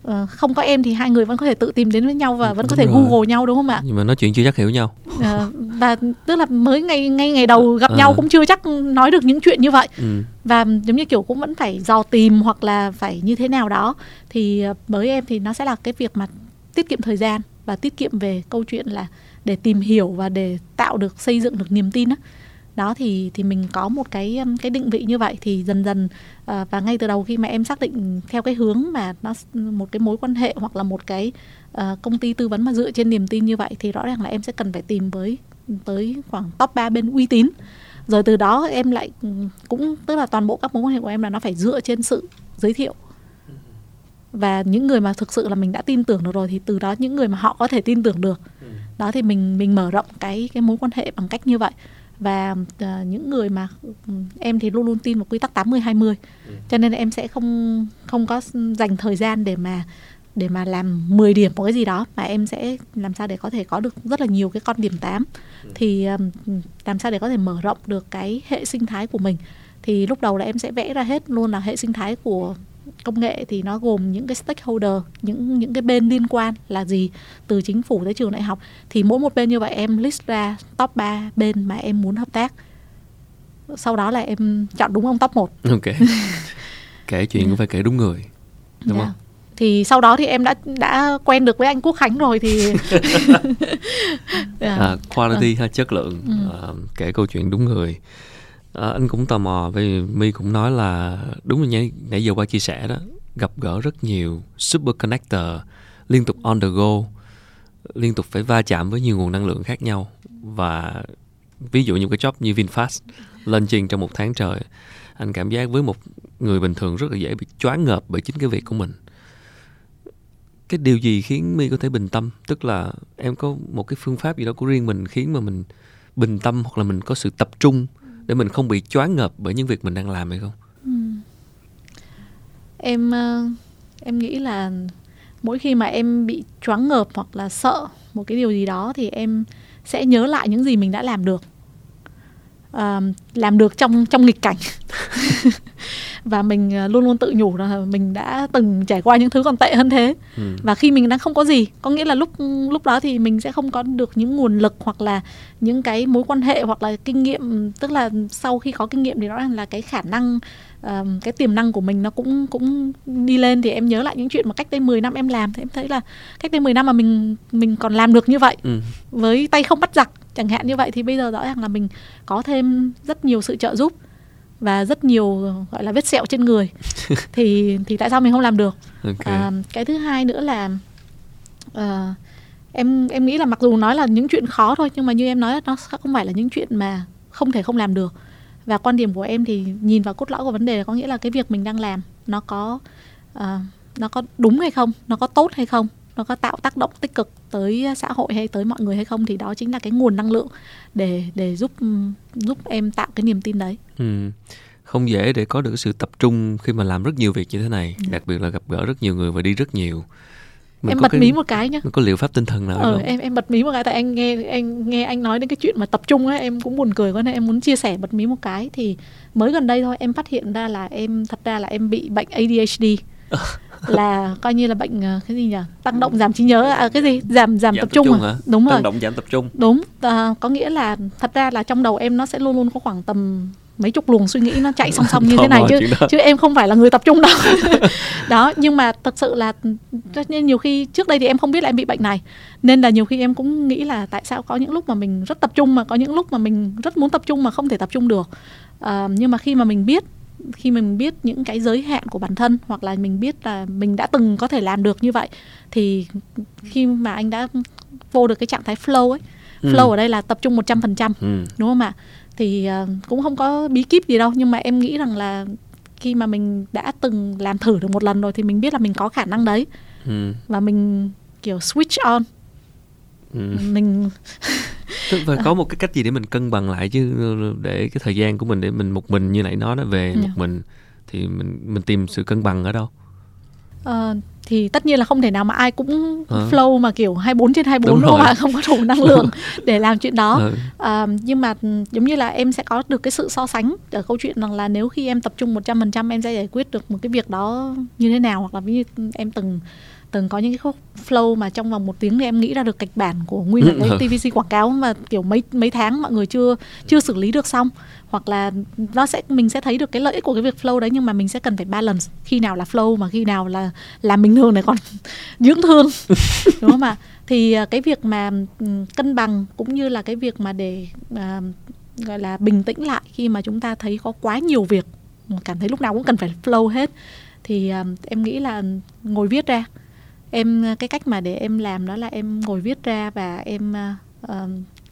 uh, không có em thì hai người vẫn có thể tự tìm đến với nhau và vẫn đúng có thể rồi. google nhau đúng không ạ nhưng mà nói chuyện chưa chắc hiểu nhau uh, và tức là mới ngay ngay ngày đầu gặp à. nhau cũng chưa chắc nói được những chuyện như vậy ừ. và giống như kiểu cũng vẫn phải dò tìm hoặc là phải như thế nào đó thì với em thì nó sẽ là cái việc mà tiết kiệm thời gian và tiết kiệm về câu chuyện là để tìm hiểu và để tạo được xây dựng được niềm tin á đó thì thì mình có một cái cái định vị như vậy thì dần dần uh, và ngay từ đầu khi mà em xác định theo cái hướng mà nó một cái mối quan hệ hoặc là một cái uh, công ty tư vấn mà dựa trên niềm tin như vậy thì rõ ràng là em sẽ cần phải tìm với tới khoảng top 3 bên uy tín. Rồi từ đó em lại cũng tức là toàn bộ các mối quan hệ của em là nó phải dựa trên sự giới thiệu. Và những người mà thực sự là mình đã tin tưởng được rồi thì từ đó những người mà họ có thể tin tưởng được. Ừ. đó thì mình mình mở rộng cái cái mối quan hệ bằng cách như vậy và uh, những người mà um, em thì luôn luôn tin vào quy tắc 80 20. Ừ. Cho nên là em sẽ không không có dành thời gian để mà để mà làm 10 điểm một cái gì đó mà em sẽ làm sao để có thể có được rất là nhiều cái con điểm 8 ừ. thì um, làm sao để có thể mở rộng được cái hệ sinh thái của mình thì lúc đầu là em sẽ vẽ ra hết luôn là hệ sinh thái của công nghệ thì nó gồm những cái stakeholder những những cái bên liên quan là gì từ chính phủ tới trường đại học. Thì mỗi một bên như vậy em list ra top 3 bên mà em muốn hợp tác. Sau đó là em chọn đúng ông top 1 ok. <laughs> Kể chuyện cũng phải kể đúng người đúng Dạ. không? Thì sau đó thì em đã đã quen được với anh Quốc Khánh rồi thì <laughs> Dạ. à, quality ha chất lượng Ừ. à, kể câu chuyện đúng người à, anh cũng tò mò vì my cũng nói là đúng như nãy, nãy giờ qua chia sẻ đó gặp gỡ rất nhiều super connector liên tục on the go liên tục phải va chạm với nhiều nguồn năng lượng khác nhau. Và ví dụ như cái job như VinFast lên trên trong một tháng trời anh cảm giác với một người bình thường rất là dễ bị choáng ngợp bởi chính cái việc của mình. Cái điều gì khiến My có thể bình tâm? Tức là em có một cái phương pháp gì đó của riêng mình khiến mà mình bình tâm hoặc là mình có sự tập trung để mình không bị choáng ngợp bởi những việc mình đang làm hay không? Ừ. Em ờ, em nghĩ là mỗi khi mà em bị choáng ngợp hoặc là sợ một cái điều gì đó thì em sẽ nhớ lại những gì mình đã làm được. Ờ, làm được trong trong nghịch cảnh <laughs> và mình ờ, luôn luôn tự nhủ là mình đã từng trải qua những thứ còn tệ hơn thế ừ. và khi mình đang không có gì có nghĩa là lúc lúc đó thì mình sẽ không có được những nguồn lực hoặc là những cái mối quan hệ hoặc là kinh nghiệm tức là sau khi có kinh nghiệm thì rõ ràng là cái khả năng cái tiềm năng của mình nó cũng cũng đi lên thì em nhớ lại những chuyện mà cách đây 10 năm em làm thì em thấy là cách đây 10 năm mà mình mình còn làm được như vậy. Ừ. với tay không bắt giặc chẳng hạn như vậy thì bây giờ rõ ràng là mình có thêm rất nhiều sự trợ giúp và rất nhiều gọi là vết sẹo trên người. <laughs> Thì thì tại sao mình không làm được? Ok. À, cái thứ hai nữa là ờ, em em nghĩ là mặc dù nói là những chuyện khó thôi nhưng mà như em nói nó không phải là những chuyện mà không thể không làm được và quan điểm của em thì nhìn vào cốt lõi của vấn đề có nghĩa là cái việc mình đang làm nó có ờ, nó có đúng hay không nó có tốt hay không nó có tạo tác động tích cực tới xã hội hay tới mọi người hay không thì đó chính là cái nguồn năng lượng để để giúp giúp em tạo cái niềm tin đấy ừ. không dễ để có được sự tập trung khi mà làm rất nhiều việc như thế này đặc biệt là gặp gỡ rất nhiều người và đi rất nhiều Mình em bật cái, mí một cái nhá. mình có liệu pháp tinh thần nào Ờ, không? em em bật mí một cái tại anh nghe anh nghe anh nói đến cái chuyện mà tập trung ấy em cũng buồn cười quá nên em muốn chia sẻ bật mí một cái. Thì mới gần đây thôi em phát hiện ra là em thật ra là em bị bệnh ADHD <laughs> là coi như là bệnh ờ, cái gì nhỉ? Tăng động giảm trí nhớ à, cái gì? Giảm giảm, tập, trung, à? hả? Đúng rồi. tăng động giảm tập trung. Đúng à, có nghĩa là thật ra là trong đầu em nó sẽ luôn luôn có khoảng tầm mấy chục luồng suy nghĩ nó chạy song song <laughs> như thế này chứ chứ em không phải là người tập trung đâu <laughs> <laughs> đó nhưng mà thật sự là nhiên nhiều khi trước đây thì em không biết là em bị bệnh này nên là nhiều khi em cũng nghĩ là tại sao có những lúc mà mình rất tập trung mà có những lúc mà mình rất muốn tập trung mà không thể tập trung được à, nhưng mà khi mà mình biết khi mình biết những cái giới hạn của bản thân hoặc là mình biết là mình đã từng có thể làm được như vậy thì khi mà anh đã vô được cái trạng thái flow ấy Ừ. flow ở đây là tập trung 100% ừ. đúng không ạ thì ờ, cũng không có bí kíp gì đâu nhưng mà em nghĩ rằng là khi mà mình đã từng làm thử được một lần rồi thì mình biết là mình có khả năng đấy Ừ. và mình kiểu switch on Ừ. mình <laughs> tức phải có một cái cách gì để mình cân bằng lại chứ để cái thời gian của mình để mình một mình như nãy nói đó về Dạ. một mình thì mình mình tìm sự cân bằng ở đâu ờ, thì tất nhiên là không thể nào mà ai cũng Ờ. flow mà kiểu 24 trên 24 Đúng ạ không có đủ năng lượng <laughs> để làm chuyện đó ừ. À, nhưng mà ừ, giống như là em sẽ có được cái sự so sánh ở câu chuyện rằng là nếu khi em tập trung 100% em sẽ giải quyết được một cái việc đó như thế nào hoặc là ví như em từng từng có những cái khúc flow mà trong vòng một tiếng thì em nghĩ ra được kịch bản của nguyên một cái TVC quảng cáo mà kiểu mấy mấy tháng mọi người chưa chưa xử lý được xong. Hoặc là nó sẽ mình sẽ thấy được cái lợi ích của cái việc flow đấy nhưng mà mình sẽ cần phải balance khi nào là flow mà khi nào là làm bình thường này còn <laughs> dưỡng thương. <laughs> Đúng không ạ? Thì à, cái việc mà ừm, cân bằng cũng như là cái việc mà để à, gọi là bình tĩnh lại khi mà chúng ta thấy có quá nhiều việc cảm thấy lúc nào cũng cần phải flow hết thì à, em nghĩ là ngồi viết ra em cái cách mà để em làm đó là em ngồi viết ra và em à,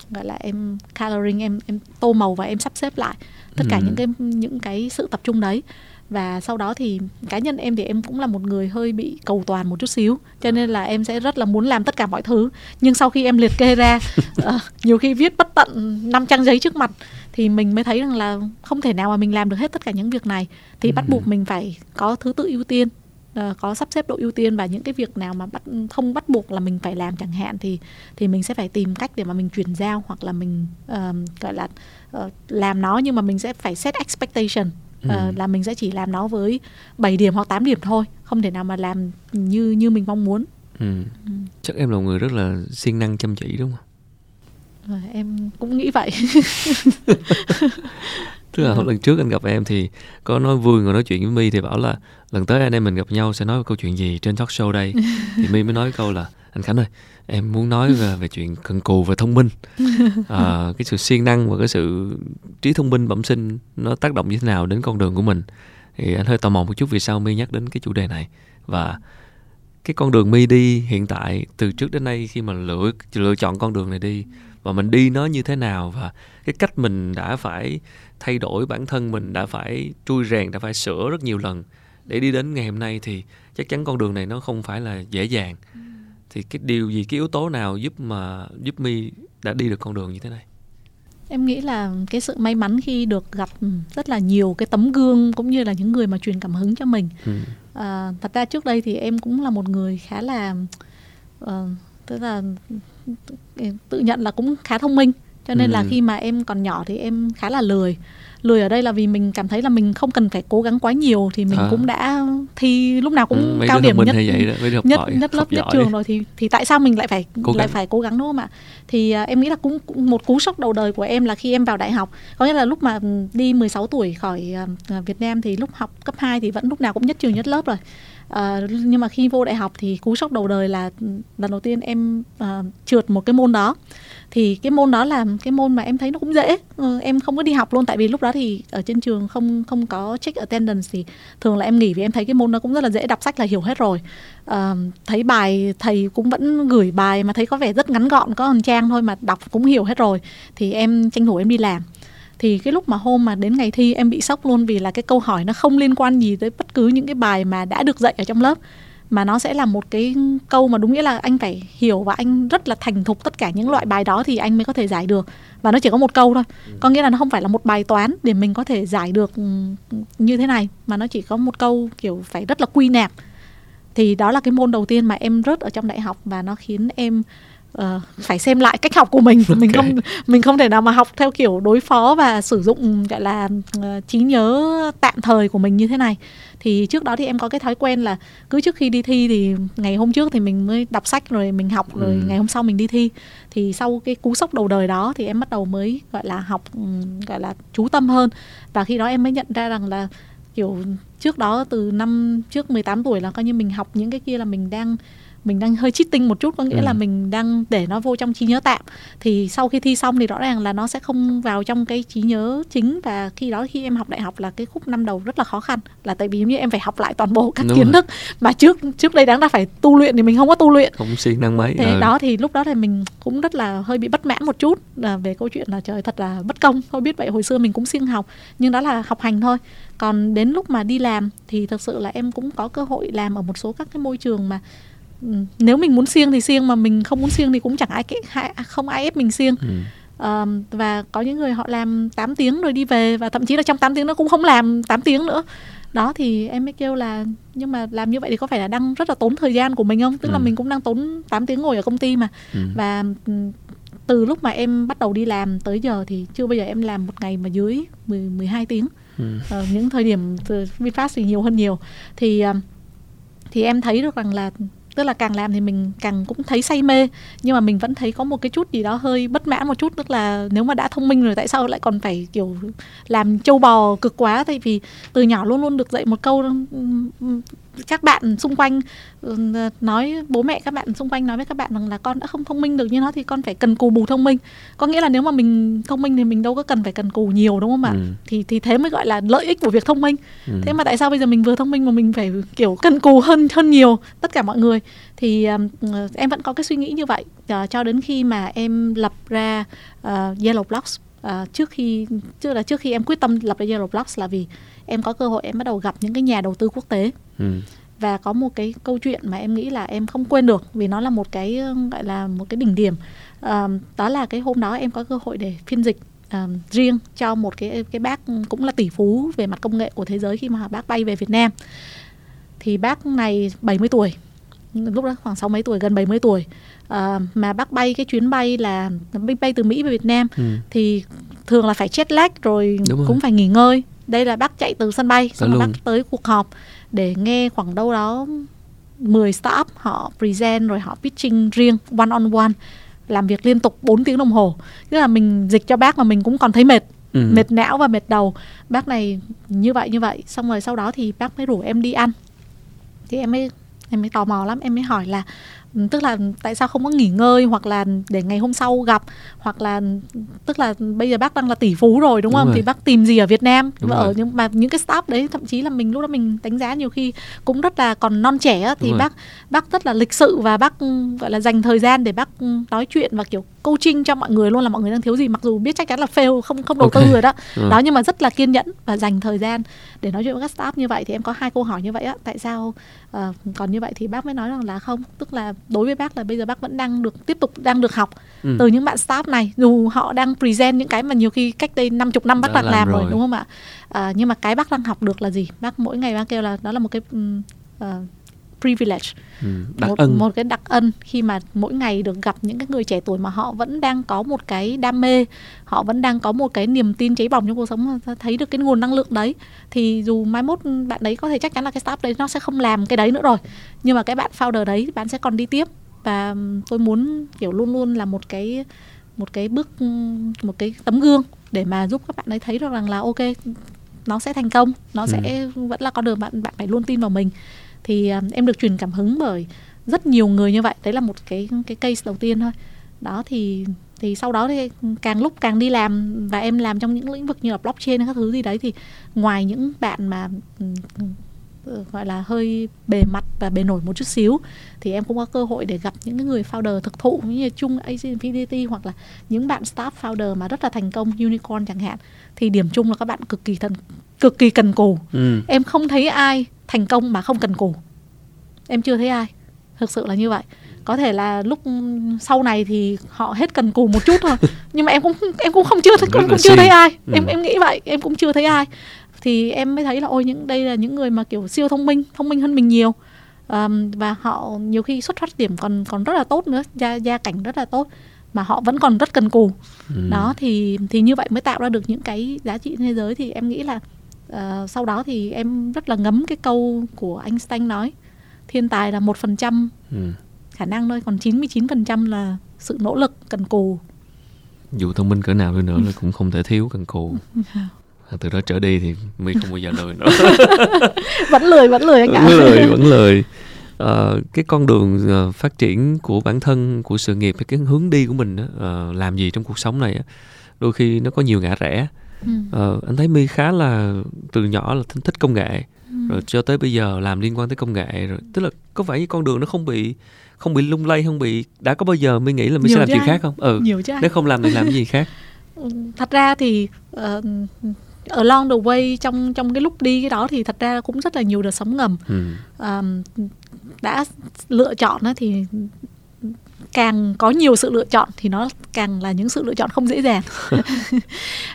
gọi là em coloring em em tô màu và em sắp xếp lại tất cả Ừ. những cái những cái sự tập trung đấy và sau đó thì cá nhân em thì em cũng là một người hơi bị cầu toàn một chút xíu cho nên là em sẽ rất là muốn làm tất cả mọi thứ nhưng sau khi em liệt kê ra <laughs> ờ, nhiều khi viết bất tận năm trang giấy trước mặt thì mình mới thấy rằng là không thể nào mà mình làm được hết tất cả những việc này thì bắt Ừ. buộc mình phải có thứ tự ưu tiên ờ, có sắp xếp độ ưu tiên và những cái việc nào mà bắt không bắt buộc là mình phải làm chẳng hạn thì thì mình sẽ phải tìm cách để mà mình chuyển giao hoặc là mình ờm, gọi là ờ, làm nó. Nhưng mà mình sẽ phải set expectation Ờ, Ừ. là mình sẽ chỉ làm nó với 7 điểm hoặc 8 điểm thôi. Không thể nào mà làm như như mình mong muốn. Ừ. chắc em là một người rất là siêng năng chăm chỉ đúng không? Em cũng nghĩ vậy <laughs> <laughs> tức là ừ. lần trước anh gặp em thì có nói vui ngồi nói chuyện với My thì bảo là lần tới anh em mình gặp nhau sẽ nói câu chuyện gì trên talk show đây? <laughs> Thì My mới nói câu là anh Khánh ơi em muốn nói về, về chuyện cần cù và thông minh. <laughs> À, cái sự siêng năng và cái sự trí thông minh bẩm sinh nó tác động như thế nào đến con đường của mình? Thì anh hơi tò mò một chút vì sao My nhắc đến cái chủ đề này. Và cái con đường My đi hiện tại từ trước đến nay khi mà lựa lựa chọn con đường này đi và mình đi nó như thế nào và cái cách mình đã phải thay đổi bản thân mình đã phải trui rèn đã phải sửa rất nhiều lần để đi đến ngày hôm nay thì chắc chắn con đường này nó không phải là dễ dàng ừ. thì cái điều gì cái yếu tố nào giúp mà giúp my đã đi được con đường như thế này em nghĩ là cái sự may mắn khi được gặp rất là nhiều cái tấm gương cũng như là những người mà truyền cảm hứng cho mình ừ. à, thật ra trước đây thì em cũng là một người khá là uh, tức là tự nhận là cũng khá thông minh cho nên ừ. là khi mà em còn nhỏ thì em khá là lười. Lười ở đây là vì mình cảm thấy là mình không cần phải cố gắng quá nhiều thì mình à. cũng đã thi lúc nào cũng ừ, cao điểm nhất vậy đó, nhất nhất, nhất lớp nhất trường rồi thì thì tại sao mình lại phải cố lại phải cố gắng đúng không ạ thì uh, em nghĩ là cũng, cũng một cú sốc đầu đời của em là khi em vào đại học. Có nghĩa là lúc mà đi 16 tuổi khỏi uh, Việt Nam thì lúc học cấp 2 thì vẫn lúc nào cũng nhất trường nhất lớp rồi À, nhưng mà khi vô đại học thì cú sốc đầu đời là lần đầu tiên em uh, trượt một cái môn đó. Thì cái môn đó là cái môn mà em thấy nó cũng dễ. Ừ, em không có đi học luôn tại vì lúc đó thì ở trên trường không không có check attendance thì thường là em nghỉ vì em thấy cái môn nó cũng rất là dễ đọc sách là hiểu hết rồi. À, thấy bài thầy cũng vẫn gửi bài mà thấy có vẻ rất ngắn gọn có một trang thôi mà đọc cũng hiểu hết rồi. Thì em tranh thủ em đi làm thì cái lúc mà hôm mà đến ngày thi em bị sốc luôn vì là cái câu hỏi nó không liên quan gì tới bất cứ những cái bài mà đã được dạy ở trong lớp. Mà nó sẽ là một cái câu mà đúng nghĩa là anh phải hiểu và anh rất là thành thục tất cả những loại bài đó thì anh mới có thể giải được. Và nó chỉ có một câu thôi. Ừ. có nghĩa là nó không phải là một bài toán để mình có thể giải được ừ, như thế này mà nó chỉ có một câu kiểu phải rất là quy nạp thì đó là cái môn đầu tiên mà em rớt ở trong đại học và nó khiến em uh, phải xem lại cách học của mình <laughs> okay. mình không mình không thể nào mà học theo kiểu đối phó và sử dụng gọi là uh, trí nhớ tạm thời của mình như thế này thì trước đó thì em có cái thói quen là cứ trước khi đi thi thì ngày hôm trước thì mình mới đọc sách rồi mình học rồi ừ. ngày hôm sau mình đi thi thì sau cái cú sốc đầu đời đó thì em bắt đầu mới gọi là học gọi là chú tâm hơn và khi đó em mới nhận ra rằng là kiểu trước đó từ năm trước 18 tuổi là coi như mình học những cái kia là mình đang mình đang hơi cheating một chút có nghĩa ừ. là mình đang để nó vô trong trí nhớ tạm thì sau khi thi xong thì rõ ràng là nó sẽ không vào trong cái trí nhớ chính và khi đó khi em học đại học là cái khúc năm đầu rất là khó khăn là tại vì giống như em phải học lại toàn bộ các Đúng kiến rồi. thức mà trước trước đây đáng ra phải tu luyện thì mình không có tu luyện không siêng năng mấy thế ừ. đó thì lúc đó thì mình cũng rất là hơi bị bất mãn một chút là về câu chuyện là trời thật là bất công thôi biết vậy hồi xưa mình cũng siêng học nhưng đó là học hành thôi còn đến lúc mà đi làm thì thực sự là em cũng có cơ hội làm ở một số các cái môi trường mà nếu mình muốn siêng thì siêng mà mình không muốn siêng thì cũng chẳng ai không ai ép mình siêng ừ. Uh, và có những người họ làm 8 tiếng rồi đi về và thậm chí là trong 8 tiếng nó cũng không làm 8 tiếng nữa đó thì em mới kêu là nhưng mà làm như vậy thì có phải là đang rất là tốn thời gian của mình không tức ừ. là mình cũng đang tốn 8 tiếng ngồi ở công ty mà ừ. và từ lúc mà em bắt đầu đi làm tới giờ thì chưa bao giờ em làm một ngày mà dưới 10, 12 tiếng ừ. uh, những thời điểm từ VinFast thì nhiều hơn nhiều thì uh, thì em thấy được rằng là tức là càng làm thì mình càng cũng thấy say mê. Nhưng mà mình vẫn thấy có một cái chút gì đó hơi bất mãn một chút. Tức là nếu mà đã thông minh rồi, tại sao lại còn phải, kiểu, làm trâu bò cực quá? Tại vì từ nhỏ luôn luôn được dạy một câu các bạn xung quanh ừ, nói bố mẹ các bạn xung quanh nói với các bạn rằng là con đã không thông minh được như nó thì con phải cần cù bù thông minh. Có nghĩa là nếu mà mình thông minh thì mình đâu có cần phải cần cù nhiều đúng không ạ? Ừ. thì thì thế mới gọi là lợi ích của việc thông minh. Ừ. thế mà tại sao bây giờ mình vừa thông minh mà mình phải kiểu cần cù hơn hơn nhiều? Tất cả mọi người. Thì uh, em vẫn có cái suy nghĩ như vậy. Uh, cho đến khi mà em lập ra uh, Yellow Blocks uh, trước khi trước là trước khi em quyết tâm lập ra Yellow Blocks là vì em có cơ hội em bắt đầu gặp những cái nhà đầu tư quốc tế. Ừ. và có một cái câu chuyện mà em nghĩ là em không quên được vì nó là một cái gọi là một cái đỉnh điểm. Uh, đó là cái hôm đó em có cơ hội để phiên dịch uh, riêng cho một cái cái bác cũng là tỷ phú về mặt công nghệ của thế giới khi mà bác bay về Việt Nam. Thì bác này 70 tuổi lúc đó khoảng sáu mấy tuổi gần 70 tuổi. À, mà bác bay cái chuyến bay là bay từ Mỹ về Việt Nam ừ. thì thường là phải jet lag rồi. cũng phải nghỉ ngơi đây là bác chạy từ sân bay xong rồi bác tới cuộc họp để nghe khoảng đâu đó 10 startup họ present rồi họ pitching riêng one on one làm việc liên tục 4 tiếng đồng hồ. Tức là mình dịch cho bác mà mình cũng còn thấy mệt ừ. mệt não và mệt đầu. Bác này như vậy như vậy. Xong rồi sau đó thì bác mới rủ em đi ăn. Thì em mới em mới tò mò lắm em mới hỏi là tức là tại sao không có nghỉ ngơi hoặc là để ngày hôm sau gặp hoặc là tức là bây giờ bác đang là tỷ phú rồi đúng, đúng không rồi. thì bác tìm gì ở Việt Nam đúng ở rồi. những mà những cái staff đấy thậm chí là mình lúc đó mình đánh giá nhiều khi cũng rất là còn non trẻ thì bác bác rất là lịch sự và bác gọi là dành thời gian để bác nói chuyện và kiểu coaching cho mọi người luôn là mọi người đang thiếu gì mặc dù biết chắc chắn là fail không không đầu okay. tư rồi đó ừ. đó nhưng mà rất là kiên nhẫn và dành thời gian để nói chuyện với các staff như vậy thì em có hai câu hỏi như vậy á tại sao uh, còn như vậy thì bác mới nói rằng là không tức là đối với bác là bây giờ bác vẫn đang được tiếp tục đang được học ừ. từ những bạn staff này dù họ đang present những cái mà nhiều khi cách đây năm chục năm bác đang làm, làm rồi. rồi đúng không ạ à, nhưng mà cái bác đang học được là gì bác mỗi ngày bác kêu là đó là một cái uh, privilege ừ, đặc một, ân. một cái đặc ân khi mà mỗi ngày được gặp những cái người trẻ tuổi mà họ vẫn đang có một cái đam mê họ vẫn đang có một cái niềm tin cháy bỏng trong cuộc sống thấy được cái nguồn năng lượng đấy thì dù mai mốt bạn đấy có thể chắc chắn là cái staff đấy nó sẽ không làm cái đấy nữa rồi nhưng mà cái bạn founder đấy bạn sẽ còn đi tiếp và tôi muốn kiểu luôn luôn là một cái một cái bước một cái tấm gương để mà giúp các bạn ấy thấy được rằng là ok nó sẽ thành công nó ừ. sẽ vẫn là con đường bạn bạn phải luôn tin vào mình thì um, em được truyền cảm hứng bởi rất nhiều người như vậy. Đấy là một cái cái case đầu tiên thôi. Đó thì thì sau đó thì càng lúc càng đi làm và em làm trong những lĩnh vực như là blockchain các thứ gì đấy thì ngoài những bạn mà ừ, gọi là hơi bề mặt và bề nổi một chút xíu thì em cũng có cơ hội để gặp những người founder thực thụ như chung Infinity hoặc là những bạn staff founder mà rất là thành công unicorn chẳng hạn. Thì điểm chung là các bạn cực kỳ thần cực kỳ cần cù. Ừ. em không thấy ai thành công mà không cần cù. Em chưa thấy ai. Thực sự là như vậy. Có thể là lúc sau này thì họ hết cần cù một chút thôi. <laughs> Nhưng mà em cũng em cũng không chưa thấy cũng, cũng chưa thấy ai. Ừ. em em nghĩ vậy. Em cũng chưa thấy ai. Thì em mới thấy là ôi những đây là những người mà kiểu siêu thông minh thông minh hơn mình nhiều. Um, và họ nhiều khi xuất phát điểm còn còn rất là tốt nữa. Gia gia cảnh rất là tốt. Mà họ vẫn còn rất cần cù. Ừ. đó thì thì như vậy mới tạo ra được những cái giá trị thế giới. Thì em nghĩ là uh, sau đó thì em rất là ngấm cái câu của Einstein nói thiên tài là một phần trăm ừ. khả năng thôi còn 99% là sự nỗ lực cần cù. Dù thông minh cỡ nào đi nữa là cũng không thể thiếu cần cù. <laughs> Từ đó trở đi thì mi không bao giờ lười nữa. <laughs> Vẫn lười vẫn lười anh ạ. Vẫn lười vẫn lười. Uh, cái con đường uh, phát triển của bản thân của sự nghiệp cái hướng đi của mình uh, làm gì trong cuộc sống này đôi khi nó có nhiều ngã rẽ ừ. uh, anh thấy mi khá là từ nhỏ là thích công nghệ ừ. rồi cho tới bây giờ làm liên quan tới công nghệ rồi tức là có phải con đường nó không bị không bị lung lay không bị đã có bao giờ mi nghĩ là mi sẽ làm chuyện khác không ừ nhiều chứ nếu không làm thì làm gì khác <laughs> ừ, thật ra thì uh, along the way trong trong cái lúc đi cái đó thì thật ra cũng rất là nhiều đợt sóng ngầm ừ. um, đã lựa chọn thì càng có nhiều sự lựa chọn thì nó càng là những sự lựa chọn không dễ dàng <laughs>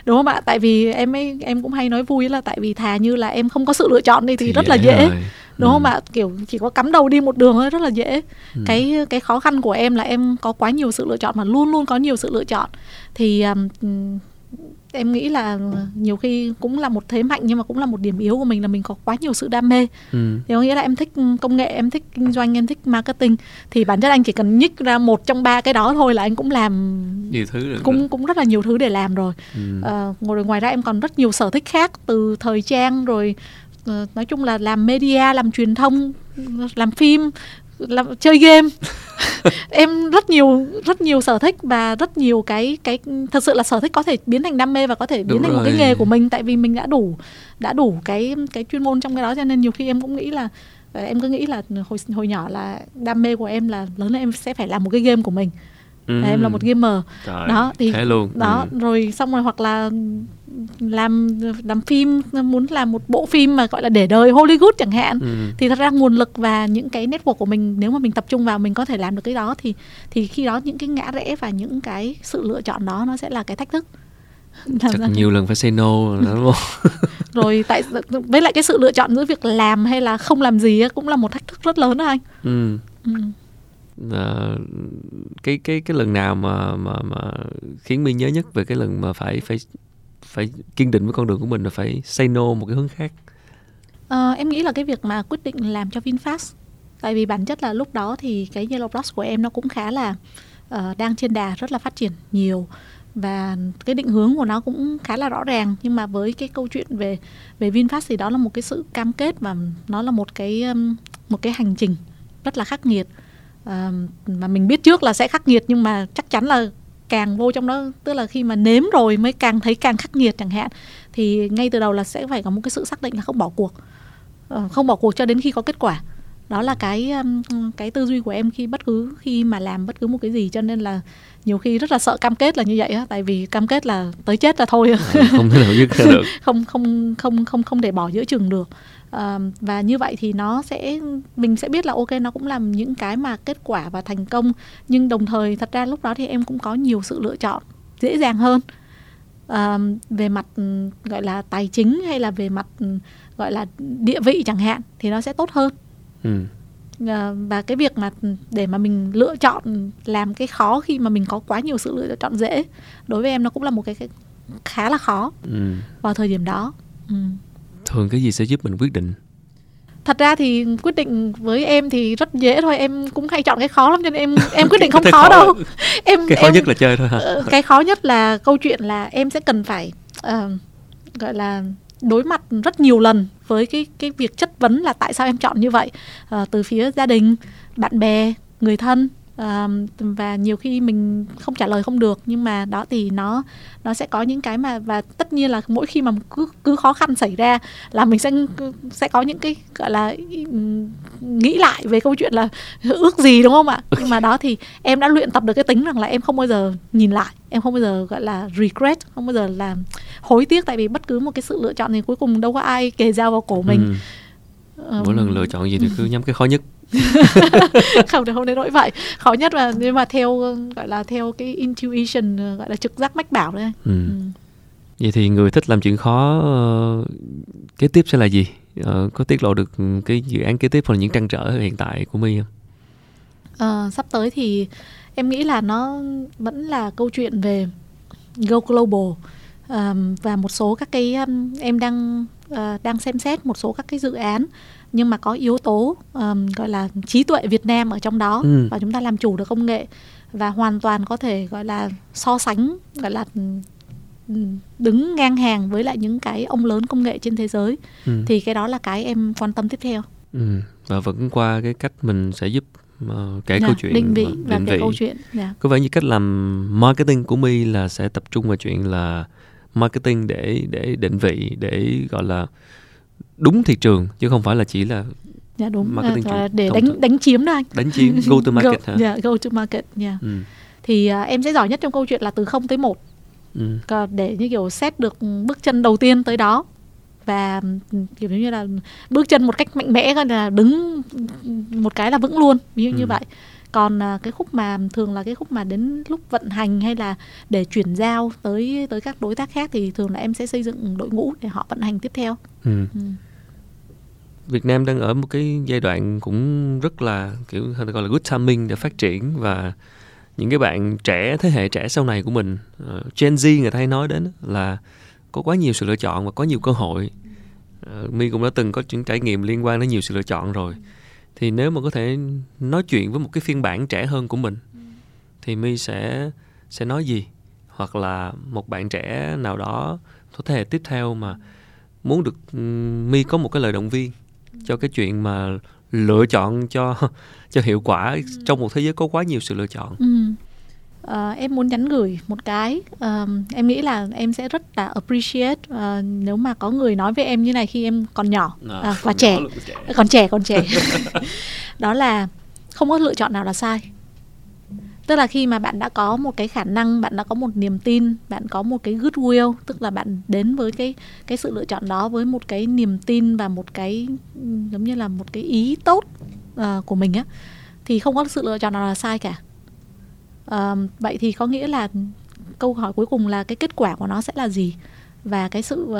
đúng không ạ tại vì em ấy em cũng hay nói vui là tại vì thà như là em không có sự lựa chọn đi thì, thì rất là dễ rồi. đúng ừ. không ạ kiểu chỉ có cắm đầu đi một đường thôi rất là dễ ừ. cái cái khó khăn của em là em có quá nhiều sự lựa chọn mà luôn luôn có nhiều sự lựa chọn thì um, em nghĩ là nhiều khi cũng là một thế mạnh nhưng mà cũng là một điểm yếu của mình là mình có quá nhiều sự đam mê. Ừ. thì có nghĩa là em thích công nghệ em thích kinh doanh em thích marketing. Thì bản chất anh chỉ cần nhích ra một trong ba cái đó thôi là anh cũng làm nhiều thứ rồi cũng cũng rất là nhiều thứ để làm rồi. Ừ. à, rồi ngoài ra em còn rất nhiều sở thích khác từ thời trang rồi uh, nói chung là làm media làm truyền thông làm phim làm chơi game <laughs> em rất nhiều rất nhiều sở thích và rất nhiều cái cái thật sự là sở thích có thể biến thành đam mê và có thể biến Đúng thành rồi. một cái nghề của mình tại vì mình đã đủ đã đủ cái cái chuyên môn trong cái đó cho nên nhiều khi em cũng nghĩ là em cứ nghĩ là hồi hồi nhỏ là đam mê của em là lớn lên em sẽ phải làm một cái game của mình ừ. em là một gamer Trời, đó thì thế luôn đó ừ. rồi xong rồi hoặc là làm làm phim muốn làm một bộ phim mà gọi là để đời Hollywood chẳng hạn ừ. thì thật ra nguồn lực và những cái network của mình nếu mà mình tập trung vào mình có thể làm được cái đó thì thì khi đó những cái ngã rẽ và những cái sự lựa chọn đó nó sẽ là cái thách thức Chắc nhiều lần phải say no đúng không? <laughs> rồi tại với lại cái sự lựa chọn giữa việc làm hay là không làm gì cũng là một thách thức rất lớn đó anh ừ. Ừ uh, cái cái cái lần nào mà mà mà khiến mi nhớ nhất về cái lần mà phải phải phải kiên định với con đường của mình là phải say no một cái hướng khác? À, em nghĩ là cái việc mà quyết định làm cho Vinfast tại vì bản chất là lúc đó thì cái Yellow Plus của em nó cũng khá là uh, đang trên đà rất là phát triển nhiều và cái định hướng của nó cũng khá là rõ ràng. Nhưng mà với cái câu chuyện về về Vinfast thì đó là một cái sự cam kết và nó là một cái um, một cái hành trình rất là khắc nghiệt à, mà mình biết trước là sẽ khắc nghiệt nhưng mà chắc chắn là càng vô trong đó tức là khi mà nếm rồi mới càng thấy càng khắc nghiệt chẳng hạn thì ngay từ đầu là sẽ phải có một cái sự xác định là không bỏ cuộc. Ờ, không bỏ cuộc cho đến khi có kết quả. Đó là cái cái tư duy của em khi bất cứ khi mà làm bất cứ một cái gì cho nên là nhiều khi rất là sợ cam kết là như vậy á tại vì cam kết là tới chết là thôi. À, không thể nào dứt ra <laughs> được. Không không không không không để bỏ giữa chừng được à, và như vậy thì nó sẽ mình sẽ biết là ok nó cũng làm những cái mà kết quả và thành công nhưng đồng thời thật ra lúc đó thì em cũng có nhiều sự lựa chọn dễ dàng hơn à, về mặt gọi là tài chính hay là về mặt gọi là địa vị chẳng hạn thì nó sẽ tốt hơn ừ. à, và cái việc mà để mà mình lựa chọn làm cái khó khi mà mình có quá nhiều sự lựa chọn dễ đối với em nó cũng là một cái, cái khá là khó ừ. vào thời điểm đó ừ. Thường cái gì sẽ giúp mình quyết định? Thật ra thì quyết định với em thì rất dễ thôi em cũng hay chọn cái khó lắm cho nên em em quyết định <laughs> không khó, khó đâu. <laughs> em cái khó em, nhất là chơi thôi hả? ờ, cái khó nhất là câu chuyện là em sẽ cần phải uh, gọi là đối mặt rất nhiều lần với cái cái việc chất vấn là tại sao em chọn như vậy uh, từ phía gia đình bạn bè người thân và nhiều khi mình không trả lời không được nhưng mà đó thì nó nó sẽ có những cái mà và tất nhiên là mỗi khi mà cứ cứ khó khăn xảy ra là mình sẽ sẽ có những cái gọi là nghĩ lại về câu chuyện là ước gì đúng không ạ? Nhưng mà đó thì em đã luyện tập được cái tính rằng là em không bao giờ nhìn lại em không bao giờ gọi là regret không bao giờ là hối tiếc tại vì bất cứ một cái sự lựa chọn thì cuối cùng đâu có ai kề dao vào cổ mình. Ừ. mỗi lần lựa chọn gì thì cứ nhắm cái khó nhất <laughs> không thì không đến nỗi vậy. Khó nhất là nhưng mà theo gọi là theo cái intuition gọi là trực giác mách bảo đấy ừ. Ừ. vậy thì người thích làm chuyện khó uh, kế tiếp sẽ là gì? Uh, có tiết lộ được cái dự án kế tiếp hoặc là những trăn trở hiện tại của my không? Uh, sắp tới thì em nghĩ là nó vẫn là câu chuyện về go global. Um, và một số các cái um, em đang uh, đang xem xét một số các cái dự án nhưng mà có yếu tố um, gọi là trí tuệ Việt Nam ở trong đó ừ. và chúng ta làm chủ được công nghệ và hoàn toàn có thể gọi là so sánh gọi là đứng ngang hàng với lại những cái ông lớn công nghệ trên thế giới ừ. thì cái đó là cái em quan tâm tiếp theo ừ. và vẫn qua cái cách mình sẽ giúp uh, kể yeah, dạ, câu chuyện định vị và định kể vị. câu chuyện yeah. Dạ. có vẻ như cách làm marketing của my là sẽ tập trung vào chuyện là marketing để để định vị để gọi là đúng thị trường chứ không phải là chỉ là dạ đúng marketing à, để đánh đánh chiếm đó anh đánh chiếm go to market <laughs> go, hả? Yeah, go to market yeah. ừ. thì uh, em sẽ giỏi nhất trong câu chuyện là từ 0 tới 1 ừ. để như kiểu xét được bước chân đầu tiên tới đó và kiểu như là bước chân một cách mạnh mẽ coi là đứng một cái là vững luôn ví dụ ừ. như vậy còn à, cái khúc mà thường là cái khúc mà đến lúc vận hành hay là để chuyển giao tới tới các đối tác khác thì thường là em sẽ xây dựng đội ngũ để họ vận hành tiếp theo ừ. Ừ. Việt Nam đang ở một cái giai đoạn cũng rất là kiểu gọi là good timing để phát triển và những cái bạn trẻ thế hệ trẻ sau này của mình uh, Gen Z người ta hay nói đến là có quá nhiều sự lựa chọn và có nhiều cơ hội uh, My cũng đã từng có những trải nghiệm liên quan đến nhiều sự lựa chọn rồi thì nếu mà có thể nói chuyện với một cái phiên bản trẻ hơn của mình thì My sẽ sẽ nói gì? Hoặc là một bạn trẻ nào đó thế hệ tiếp theo mà muốn được My có một cái lời động viên cho cái chuyện mà lựa chọn cho <laughs> cho hiệu quả ừ. trong một thế giới có quá nhiều sự lựa chọn. Ừ. uh, em muốn nhắn gửi một cái. Uh, em nghĩ là em sẽ rất là appreciate uh, nếu mà có người nói với em như này khi em còn nhỏ à, uh, và trẻ. trẻ còn trẻ còn trẻ. <laughs> <laughs> Đó là không có lựa chọn nào là sai. Tức là khi mà bạn đã có một cái khả năng bạn đã có một niềm tin bạn có một cái goodwill tức là bạn đến với cái cái sự lựa chọn đó với một cái niềm tin và một cái giống như là một cái ý tốt uh, của mình á thì không có sự lựa chọn nào là sai cả vậy thì có nghĩa là câu hỏi cuối cùng là cái kết quả của nó sẽ là gì? Và cái sự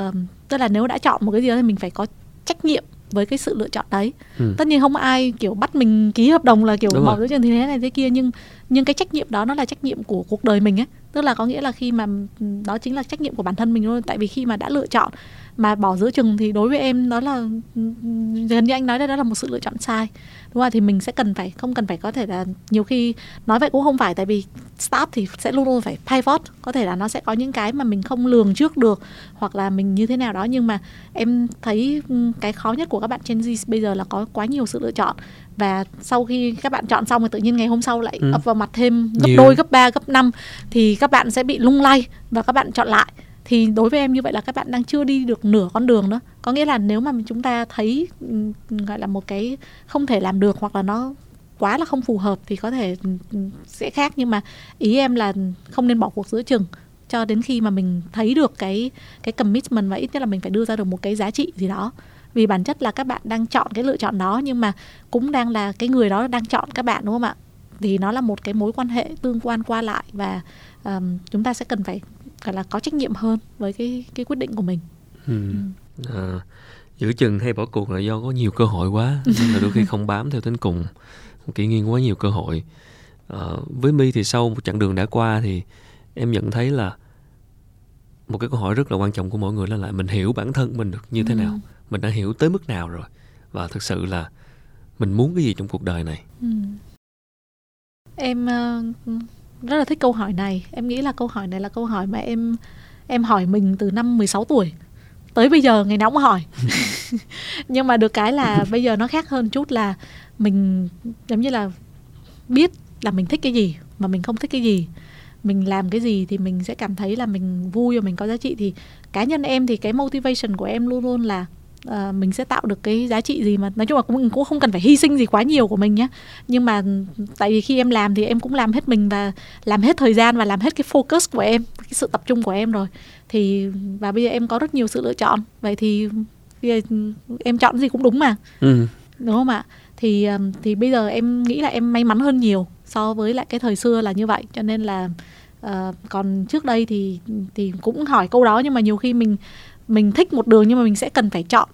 tức là nếu đã chọn một cái gì đó thì mình phải có trách nhiệm với cái sự lựa chọn đấy. Ừ. tất nhiên không ai kiểu bắt mình ký hợp đồng là kiểu bỏ trường thế này thế kia nhưng nhưng cái trách nhiệm đó nó là trách nhiệm của cuộc đời mình ấy. Tức là có nghĩa là khi mà đó chính là trách nhiệm của bản thân mình luôn tại vì khi mà đã lựa chọn mà bỏ giữa chừng thì đối với em đó là gần như anh nói đây đó là một sự lựa chọn sai. Đúng không? Thì mình sẽ cần phải không cần phải có thể là nhiều khi nói vậy cũng không phải tại vì start thì sẽ luôn luôn phải pivot. Có thể là nó sẽ có những cái mà mình không lường trước được hoặc là mình như thế nào đó. Nhưng mà em thấy cái khó nhất của các bạn Gen Z bây giờ là có quá nhiều sự lựa chọn. Và sau khi các bạn chọn xong thì tự nhiên ngày hôm sau lại ừ. ập vào mặt thêm gấp nhiều. đôi gấp 3 gấp 5 thì các bạn sẽ bị lung lay và các bạn chọn lại thì đối với em như vậy là các bạn đang chưa đi được nửa con đường đó có nghĩa là nếu mà chúng ta thấy gọi là một cái không thể làm được hoặc là nó quá là không phù hợp thì có thể sẽ khác. Nhưng mà ý em là không nên bỏ cuộc giữa chừng. Cho đến khi mà mình thấy được cái cái commitment và ít nhất là mình phải đưa ra được một cái giá trị gì đó. Vì bản chất là các bạn đang chọn cái lựa chọn đó nhưng mà cũng đang là cái người đó đang chọn các bạn đúng không ạ? Thì nó là một cái mối quan hệ tương quan qua lại và um, chúng ta sẽ cần phải gọi là có trách nhiệm hơn với cái cái quyết định của mình ừ. Ừ. À, giữ chừng hay bỏ cuộc là do có nhiều cơ hội quá nên là đôi khi không bám theo đến cùng kỷ nghiên quá nhiều cơ hội à, với mi thì sau một chặng đường đã qua thì em nhận thấy là một cái câu hỏi rất là quan trọng của mỗi người là lại mình hiểu bản thân mình được như thế ừ. nào mình đã hiểu tới mức nào rồi và thực sự là mình muốn cái gì trong cuộc đời này ừ. em uh, rất là thích câu hỏi này. Em nghĩ là câu hỏi này là câu hỏi mà em em hỏi mình từ năm 16 tuổi. Tới bây giờ ngày nào cũng hỏi. <laughs> <laughs> Nhưng mà được cái là bây giờ nó khác hơn chút là mình giống như là biết là mình thích cái gì mà mình không thích cái gì. Mình làm cái gì thì mình sẽ cảm thấy là mình vui và mình có giá trị. Thì cá nhân em thì cái motivation của em luôn luôn là uh, mình sẽ tạo được cái giá trị gì mà nói chung là cũng cũng không cần phải hy sinh gì quá nhiều của mình nhé nhưng mà tại vì khi em làm thì em cũng làm hết mình và làm hết thời gian và làm hết cái focus của em cái sự tập trung của em rồi. Thì và bây giờ em có rất nhiều sự lựa chọn. Vậy thì em chọn gì cũng đúng mà. Ừ. đúng không ạ? Thì thì bây giờ em nghĩ là em may mắn hơn nhiều so với lại cái thời xưa là như vậy. Cho nên là uh, còn trước đây thì thì cũng hỏi câu đó nhưng mà nhiều khi mình mình thích một đường nhưng mà mình sẽ cần phải chọn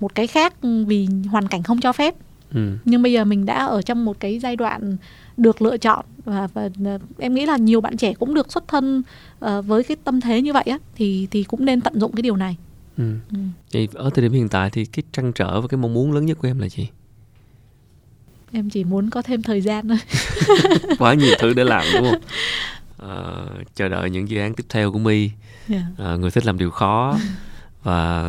một cái khác vì hoàn cảnh không cho phép ừ. nhưng bây giờ mình đã ở trong một cái giai đoạn được lựa chọn và, và em nghĩ là nhiều bạn trẻ cũng được xuất thân uh, với cái tâm thế như vậy á thì thì cũng nên tận dụng cái điều này ừ. Ừ. Vậy ở thời điểm hiện tại thì cái trăn trở và cái mong muốn lớn nhất của em là gì em chỉ muốn có thêm thời gian thôi <laughs> <laughs> quá nhiều thứ để làm đúng không uh, chờ đợi những dự án tiếp theo của my yeah. uh, người thích làm điều khó và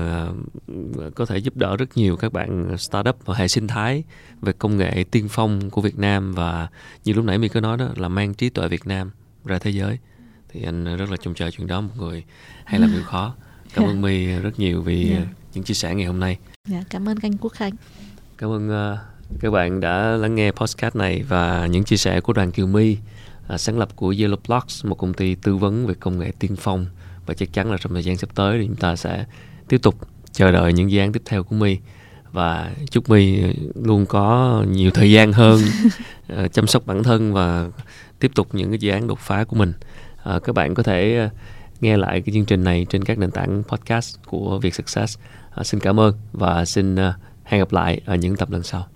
ờ, có thể giúp đỡ rất nhiều các bạn startup và hệ sinh thái về công nghệ tiên phong của Việt Nam. Và như lúc nãy mình có nói đó là mang trí tuệ Việt Nam ra thế giới. Thì anh rất là trông chờ chuyện đó một người hay làm điều khó. Cảm ơn My rất nhiều vì yeah. Dạ. những chia sẻ ngày hôm nay. Yeah, cảm ơn anh Quốc Khánh cảm ơn uh, các bạn đã lắng nghe podcast này và những chia sẻ của đoàn Kiều My uh, sáng lập của Yellow Blocks một công ty tư vấn về công nghệ tiên phong. Và chắc chắn là trong thời gian sắp tới thì chúng ta sẽ tiếp tục chờ đợi những dự án tiếp theo của My. Và chúc My luôn có nhiều thời gian hơn uh, <laughs> chăm sóc bản thân và tiếp tục những cái dự án đột phá của mình. Uh, các bạn có thể uh, nghe lại cái chương trình này trên các nền tảng podcast của Việt Success. Uh, xin cảm ơn và xin hẹn gặp lại ở những tập lần sau